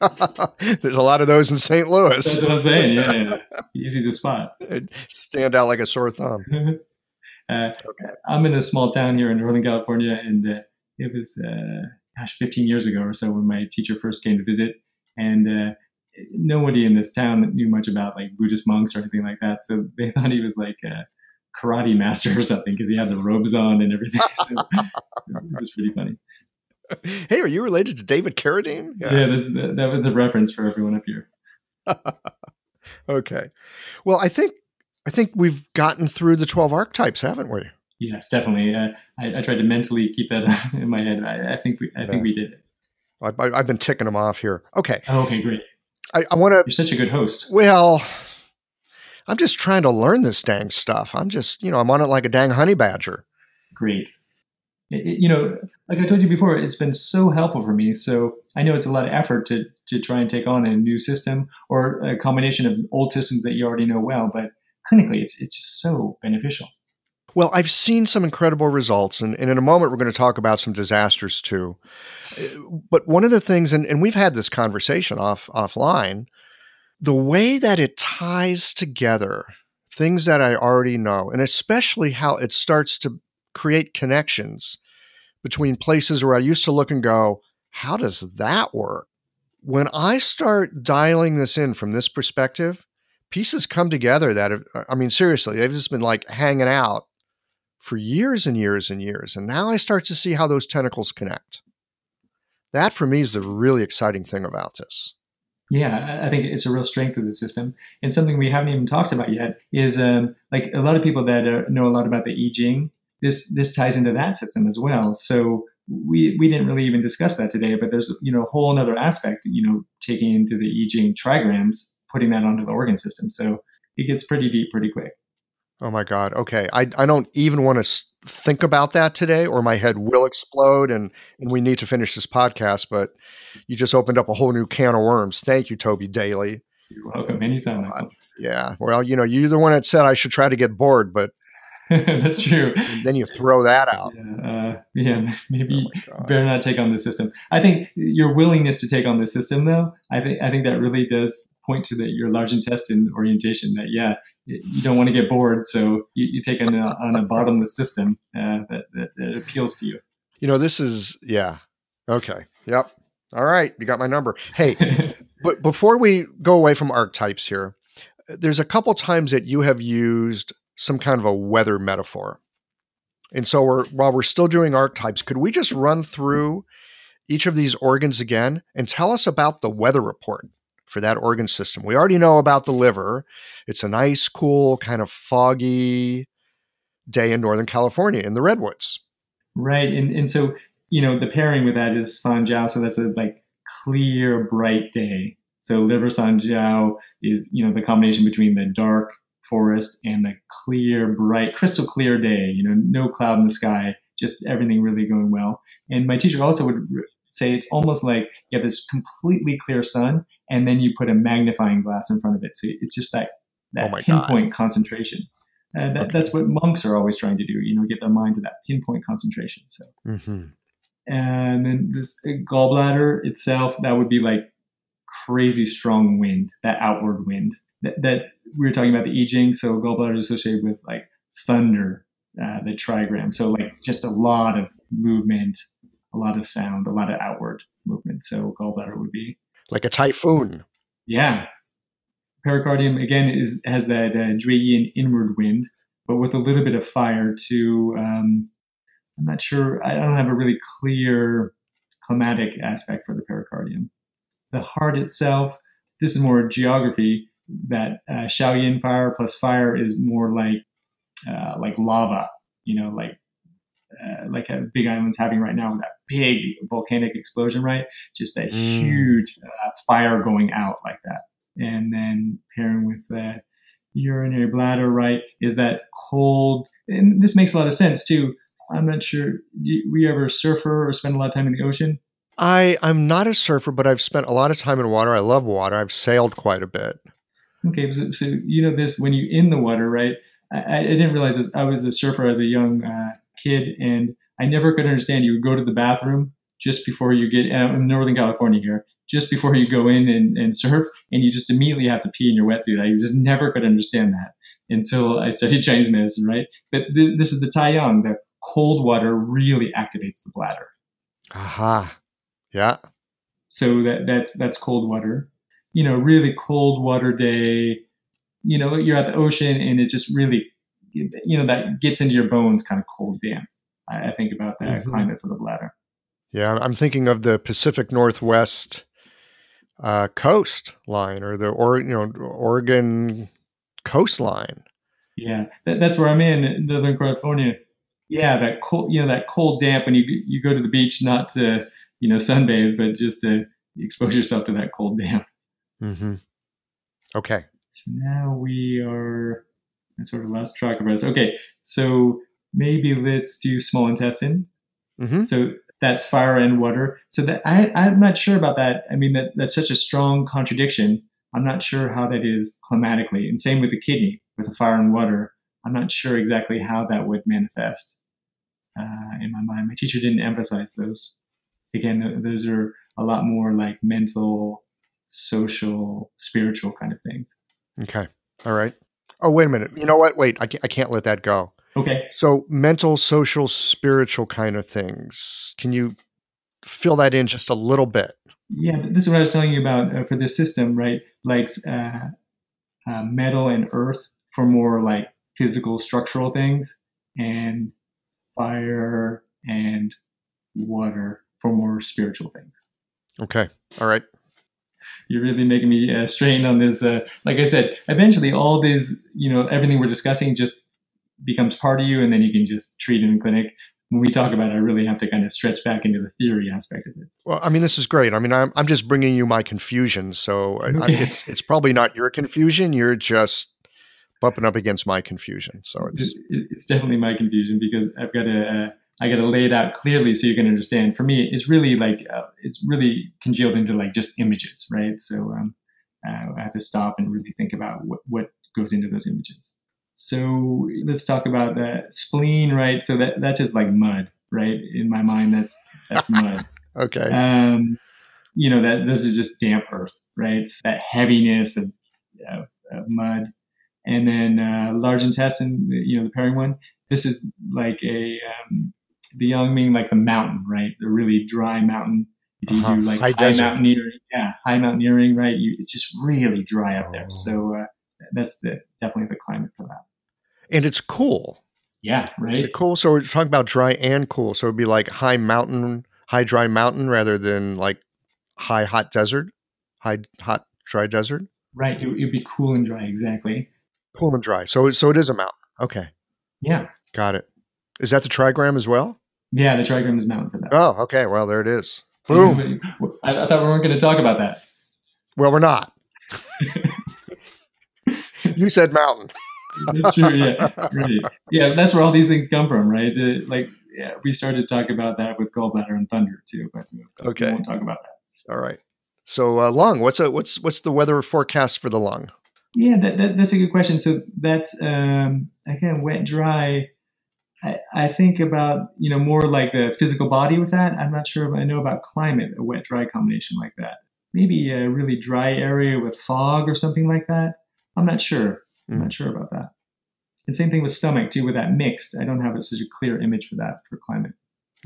There's a lot of those in St. Louis. That's what I'm saying. Yeah, yeah. easy to spot. Stand out like a sore thumb. uh, I'm in a small town here in Northern California, and uh, it was, uh, gosh, 15 years ago or so when my teacher first came to visit, and uh, nobody in this town knew much about like Buddhist monks or anything like that. So they thought he was like a karate master or something because he had the robes on and everything. So it was pretty funny. Hey, are you related to David Carradine? Yeah, that's, that, that was a reference for everyone up here. Okay. Well, I think I think we've gotten through the 12 archetypes, haven't we? Yes, definitely. Uh, I, I tried to mentally keep that in my head. I, I think we, I think we did it. I, I've been ticking them off here. Okay. Oh, okay, great. I, I want to You're such a good host. Well, I'm just trying to learn this dang stuff. I'm just, you know, I'm on it like a dang honey badger. Great. It- you know, like I told you before, it's been so helpful for me. So I know it's a lot of effort to to try and take on a new system or a combination of old systems that you already know well, but clinically, it's it's just so beneficial. Well, I've seen some incredible results, and, and in a moment, we're going to talk about some disasters too. But one of the things, and, and we've had this conversation off offline, the way that it ties together things that I already know, and especially how it starts to create connections between places where I used to look and go, how does that work? When I start dialing this in from this perspective, pieces come together that have, I mean, seriously, they've just been like hanging out for years and years and years. And now I start to see how those tentacles connect. That for me is the really exciting thing about this. Yeah, I- think it's a real strength of the system. And something we haven't even talked about yet is um, like a lot of people that uh, know a lot about the I Ching. This this ties into that system as well. So we we didn't really even discuss that today, but there's you know a whole another aspect. You know, taking into the I Ching trigrams, putting that onto the organ system. So it gets pretty deep pretty quick. Oh my God. Okay. I, I don't even want to think about that today or my head will explode and, and we need to finish this podcast. But you just opened up a whole new can of worms. Thank you, Toby Daly. You're welcome anytime. Michael. Uh, yeah. Well, you know, you're the one that said I should try to get bored, but That's true. then you throw that out. Yeah, uh, yeah maybe Oh better not take on the system. I think your willingness to take on the system, though, I think I think that really does point to that your large intestine orientation. That yeah, you don't want to get bored, so you, you take on a, on a bottomless system uh, that, that that appeals to you. You know, this is yeah. Okay. Yep. All right. You got my number. Hey, but before we go away from archetypes here, there's a couple times that you have used some kind of a weather metaphor. And so we're while we're still doing archetypes, could we just run through each of these organs again and tell us about the weather report for that organ system? We already know about the liver. It's a nice, cool, kind of foggy day in Northern California in the redwoods. Right, and and so you know the pairing with that is Sanjiao, so that's a like clear, bright day. So liver Sanjiao is you know the combination between the dark forest and a clear, bright, crystal clear day. You know, no cloud in the sky, just everything really going well. And my teacher also would say it's almost like you have this completely clear sun, and then you put a magnifying glass in front of it, so it's just that that Oh my God. pinpoint concentration. Uh, that, Okay. That's what monks are always trying to do. You know, get their mind to that pinpoint concentration. So Mm-hmm. and then this uh, gallbladder itself that would be like crazy strong wind that outward wind that, that we were talking about the I Ching so gallbladder is associated with like thunder uh, the trigram. So like just a lot of movement a lot of sound a lot of outward movement. So gallbladder would be Like a typhoon. yeah. Pericardium again is has that uh, Jueyin inward wind but with a little bit of fire to um, i'm not sure i don't have a really clear climatic aspect for the pericardium. The heart itself this is more geography that uh, Shaoyin fire plus fire is more like uh, like lava you know like uh, like a big island's having right now with that big volcanic explosion right just that Mm. huge uh, fire going out like that and then pairing with the urinary bladder, right, is that cold. And this makes a lot of sense too. I'm not sure. Do were ever surfer or spend a lot of time in the ocean? I I'm not a surfer, but I've spent a lot of time in water. I love water. I've sailed quite a bit. Okay, so, so you know this when you're in the water, right? I, I didn't realize this. I was a surfer as a young uh, kid, and I never could understand. You would go to the bathroom just before you get uh, in Northern California here, just before you go in and, and surf, and you just immediately have to pee in your wetsuit. I just never could understand that until I studied Chinese medicine, right? But th- this is the Taiyang. The cold water really activates the bladder. Aha. Yeah. So that that's that's cold water. You know, really cold water day. You know, you're at the ocean and it just really, you know, that gets into your bones, kind of cold damp. I, I think about that Mhm. climate for the bladder. Yeah. I'm thinking of the Pacific Northwest uh, coast line or the or you know Oregon coastline. Yeah, that, that's where I'm in Northern California. Yeah, that cold, you know, that cold damp when you you go to the beach, not to you know sunbathe, but just to expose yourself to that cold damp. Mm-hmm. Okay. So now we are, I sort of lost track of us. Okay, so maybe let's do small intestine. Mm-hmm. So that's fire and water. So that I, I'm not sure about that. I mean, that, that's such a strong contradiction. I'm not sure how that is climatically. And same with the kidney, with the fire and water. I'm not sure exactly how that would manifest uh, in my mind. My teacher didn't emphasize those. Again, th- those are a lot more like mental, social, spiritual kind of things. Okay. All right. Oh, wait a minute. You know what? Wait, I can't, I can't let that go. Okay. So, mental, social, spiritual kind of things. Can you fill that in just a little bit? Yeah, this is what I was telling you about uh, for this system, right? Like uh, uh, metal and earth for more like physical, structural things, and fire and water for more spiritual things. Okay. All right. You're really making me uh, strain on this. Uh, like I said, eventually all these, you know, everything we're discussing just becomes part of you, and then you can just treat it in clinic. When we talk about it, I really have to kind of stretch back into the theory aspect of it. Well, I mean, this is great. I mean, I'm, I'm just bringing you my confusion. So, I, I, it's, it's probably not your confusion. You're just bumping up against my confusion. So, it's, it's definitely my confusion because I've got a, uh, I got to lay it out clearly so you can understand. For me, it's really like uh, it's really congealed into like just images, right? So um, uh, I have to stop and really think about what, what goes into those images. So let's talk about the spleen, right? So that that's just like mud, right? In my mind, that's that's mud. okay. Um, you know that this is just damp earth, right? It's that heaviness of, of, of mud, and then uh, large intestine, you know, the pairing one. This is like a um, the yang ming like the mountain, right? The really dry mountain. If you Uh-huh. do like High high, desert. mountaineering, yeah, high mountaineering, right? You, it's just really dry up there. Oh. So uh, that's the definitely the climate for that. and it's cool. Yeah, Is right. it cool? So we're talking about dry and cool. So it'd be like high mountain, high dry mountain rather than like high hot desert, high hot dry desert. Right. It would be cool and dry. Exactly. Cool and dry. So so it is a mountain. Okay. Yeah. Got it. Is that the trigram as well? Yeah. The trigram is mountain for that. Oh, okay. Well, there it is. Boom. I, I thought we weren't going to talk about that. Well, we're not. you said mountain. That's true. Yeah. Right. Yeah. That's where all these things come from, right? The, like, yeah, we started to talk about that with gallbladder and thunder too, but we Okay. won't talk about that. All right. So uh, lung. What's a what's what's the weather forecast for the lung? Yeah, that, that, that's a good question. So that's um, again wet, dry. I, I think about you know more like the physical body with that. I'm not sure if I know about climate, a wet, dry combination like that. Maybe a really dry area with fog or something like that. I'm not sure. I'm Mm. not sure about that. And same thing with stomach too, with that mixed. I don't have such a clear image for that for climate.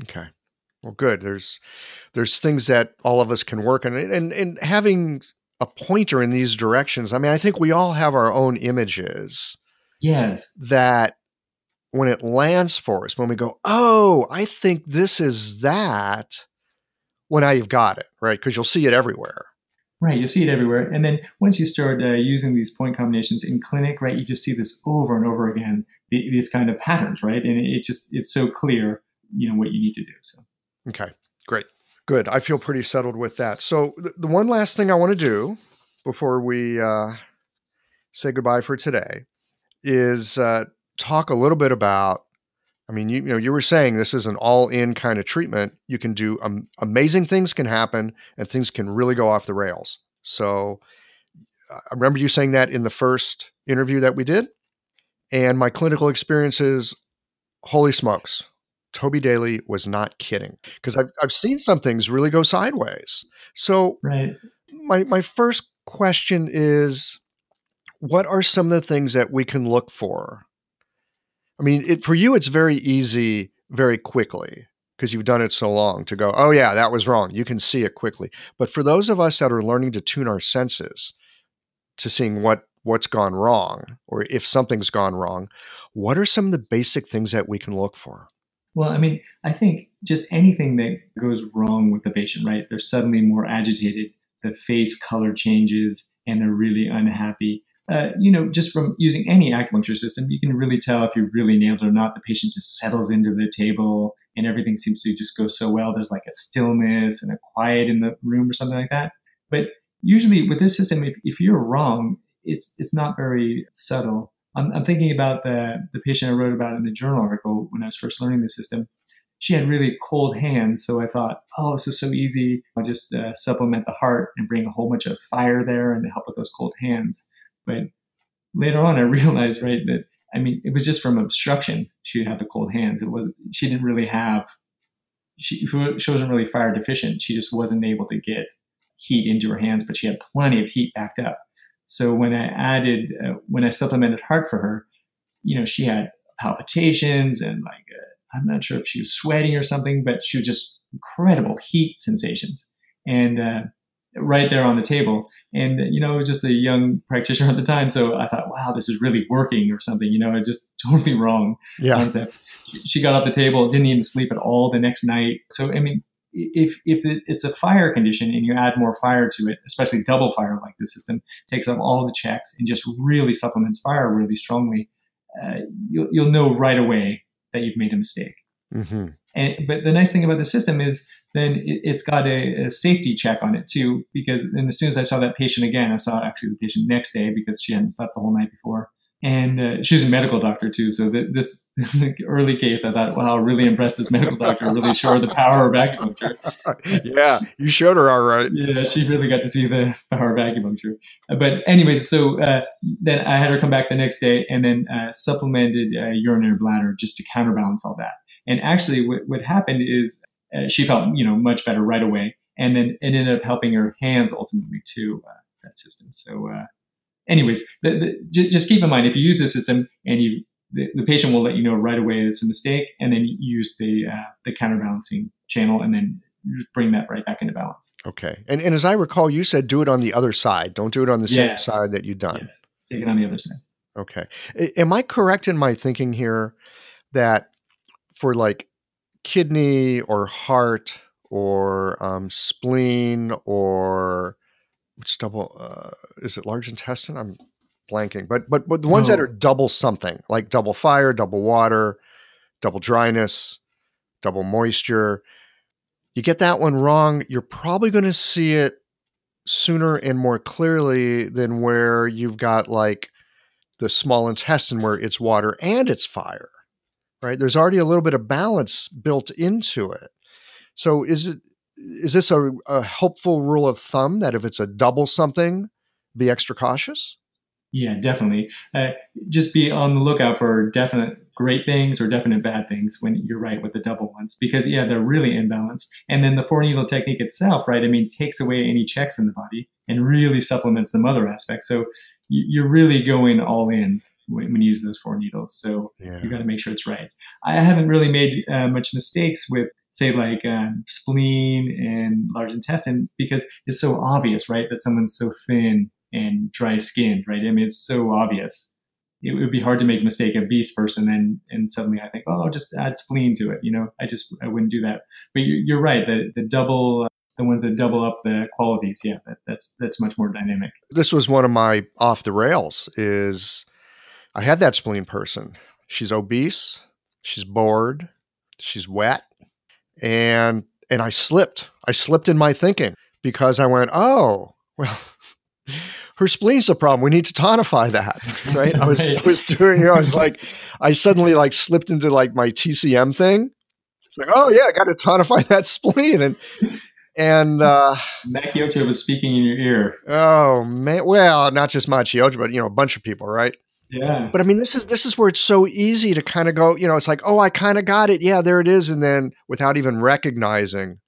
Okay. Well, good. There's there's things that all of us can work on, and and having a pointer in these directions. I mean, I think we all have our own images Yes. that when it lands for us, when we go, oh, I think this is that. Well, now you've got it right because you'll see it everywhere. Right, you'll see it everywhere. And then once you start uh, using these point combinations in clinic, right, you just see this over and over again, the, these kind of patterns, right? And it just, it's so clear, you know, what you need to do. So, Okay, great. Good. I feel pretty settled with that. So, th- the one last thing I want to do before we uh, say goodbye for today is uh, talk a little bit about. I mean, you, you know, you were saying this is an all-in kind of treatment. You can do um, amazing things can happen, and things can really go off the rails. So, I remember you saying that in the first interview that we did, and my clinical experiences. Holy smokes! Toby Daly was not kidding because I've, I've seen some things really go sideways. So right. my, my first question is, what are some of the things that we can look for? I mean, it, for you, it's very easy, very quickly because you've done it so long to go, oh yeah, that was wrong. You can see it quickly. But for those of us that are learning to tune our senses to seeing what what's gone wrong or if something's gone wrong, what are some of the basic things that we can look for? Well, I mean, I think just anything that goes wrong with the patient, right? They're suddenly more agitated, the face color changes, and they're really unhappy. Uh, you know, just from using any acupuncture system, you can really tell if you're really nailed or not. The patient just settles into the table and everything seems to just go so well. There's like a stillness and a quiet in the room or something like that. But usually with this system, if, if you're wrong, it's it's not very subtle. I'm, I'm thinking about the the patient I wrote about in the journal article when I was first learning the system. She had really cold hands, so I thought, oh, this is so easy. I'll just uh, supplement the heart and bring a whole bunch of fire there and help with those cold hands. But later on, I realized, right, that I mean, it was just from obstruction. She have the cold hands. It was she didn't really have. She she wasn't really fire deficient. She just wasn't able to get heat into her hands, but she had plenty of heat backed up. So when I added, uh, when I supplemented heart for her, you know, she had palpitations and like, uh, I'm not sure if she was sweating or something, but she was just incredible heat sensations. And uh, right there on the table. And, you know, I was just a young practitioner at the time. So I thought, wow, this is really working or something, you know, it just totally wrong Yeah. concept. She got off the table, didn't even sleep at all the next night. So, I mean, if if it's a fire condition and you add more fire to it, especially double fire like this system takes up all the checks and just really supplements fire really strongly, uh, you'll you'll know right away that you've made a mistake. hmm And but the nice thing about the system is then it, it's got a, a safety check on it too because then as soon as I saw that patient again, I saw actually the patient next day because she hadn't slept the whole night before, and uh, she was a medical doctor too. So th- this, this early case, I thought, wow, really impressed this medical doctor. Really showed the power of acupuncture. yeah, you showed her all right. Yeah, she really got to see the power of acupuncture. But anyways, so uh, then I had her come back the next day and then uh, supplemented uh, urinary bladder just to counterbalance all that. And actually, what, what happened is uh, she felt you know much better right away, and then it ended up helping her hands ultimately too. Uh, that system. So anyways, the, the, j- just keep in mind if you use the system and you the, the, patient will let you know right away it's a mistake, and then you use the uh, the counterbalancing channel, and then bring that right back into balance. Okay, and and as I recall, you said do it on the other side. Don't do it on the yes. same side that you've done. Yes. Take it on the other side. Okay, am I correct in my thinking here that for like kidney or heart or um, spleen or which double uh, is it large intestine? I'm blanking, but but but the ones that are double something like double fire, double water, double dryness, double moisture. You get that one wrong, you're probably going to see it sooner and more clearly than where you've got like the small intestine where it's water and it's fire. Right? There's already a little bit of balance built into it. So is it is this a, a helpful rule of thumb that if it's a double something, be extra cautious? Yeah, definitely. Uh, just be on the lookout for definite great things or definite bad things when you're right with the double ones, because yeah, they're really imbalanced. And then the four needle technique itself, right? I mean, takes away any checks in the body and really supplements the mother aspect. So you're really going all in when, you use those four needles. So yeah. you got to make sure it's right. I haven't really made uh, much mistakes with say like um, spleen and large intestine because it's so obvious, right? That someone's so thin and dry skinned, right? I mean, it's so obvious. It would be hard to make a mistake of beast person and and suddenly I think, oh, I'll just add spleen to it. You know, I just I wouldn't do that. But you, are right. The the double. Uh, the ones that double up the qualities, yeah, that, that's that's much more dynamic. This was one of my off the rails. Is I had that spleen person. She's obese. She's bored. She's wet and and I slipped. I slipped in my thinking because I went, oh, well, her spleen's a problem. We need to tonify that, right? I was right. I was doing, you know, I was like, I suddenly like slipped into like my TCM thing. It's like, oh yeah, I got to tonify that spleen, and and uh, Maciocia was speaking in your ear. Oh man, well, not just Maciocia, but you know, a bunch of people, right? Yeah. But I mean, this is this is where it's so easy to kind of go. You know, it's like, oh, I kind of got it. Yeah, there it is, and then without even recognizing,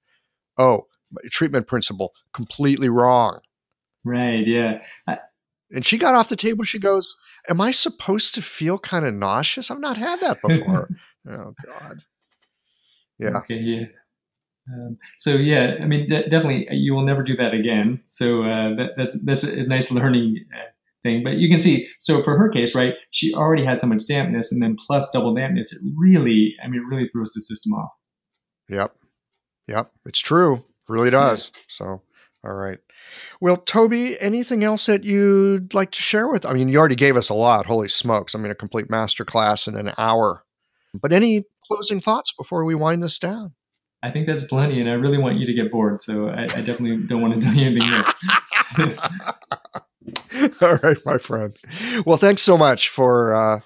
oh, treatment principle completely wrong. Right. Yeah. I- and she got off the table. She goes, "Am I supposed to feel kind of nauseous? I've not had that before." oh God. Yeah. Okay. Yeah. Um, so yeah, I mean, de- definitely, you will never do that again. So uh, that, that's that's a nice learning uh, thing. But you can see, so for her case, right, she already had so much dampness, and then plus double dampness, it really, I mean, it really throws the system off. Yep. Yep. It's true. really does. Yeah. So, all right. Well, Toby, anything else that you'd like to share with? I mean, you already gave us a lot. Holy smokes. I mean, a complete master class in an hour. But any closing thoughts before we wind this down? I think that's plenty, and I really want you to get bored. So I, I definitely don't want to tell you anything here. All right, my friend. Well, thanks so much for uh,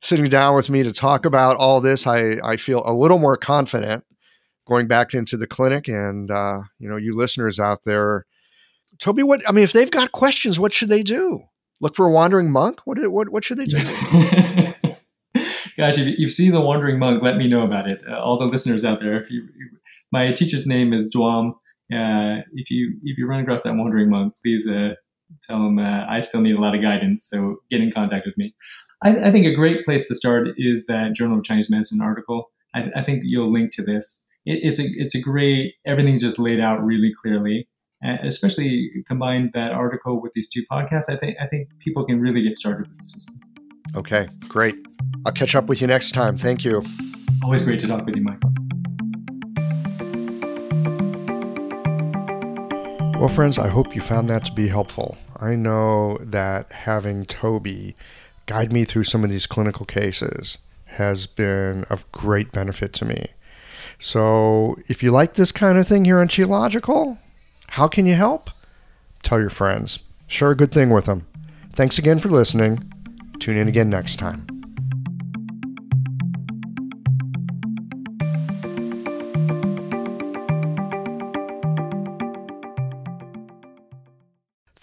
sitting down with me to talk about all this. I, I feel a little more confident going back into the clinic. And, uh, you know, you listeners out there, Toby, what, I mean, if they've got questions, what should they do? Look for a wandering monk? What, what, what should they do? Gosh, if you see the wandering monk, let me know about it. Uh, all the listeners out there, if you, my teacher's name is Dwam. Uh, if you if you run across that wandering monk, please uh, tell them uh, I still need a lot of guidance. So get in contact with me. I, I, think a great place to start is that Journal of Chinese Medicine article. I, I think you'll link to this. It, it's a it's a great. Everything's just laid out really clearly. Uh, especially combine that article with these two podcasts. I think I think people can really get started with the system. Okay, great. I'll catch up with you next time. Thank you. Always great to talk with you, Michael. Well, friends, I hope you found that to be helpful. I know that having Toby guide me through some of these clinical cases has been of great benefit to me. So, if you like this kind of thing here on Qiological, how can you help? Tell your friends. Share a good thing with them. Thanks again for listening Tune in again next time.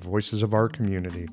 the voices of our community.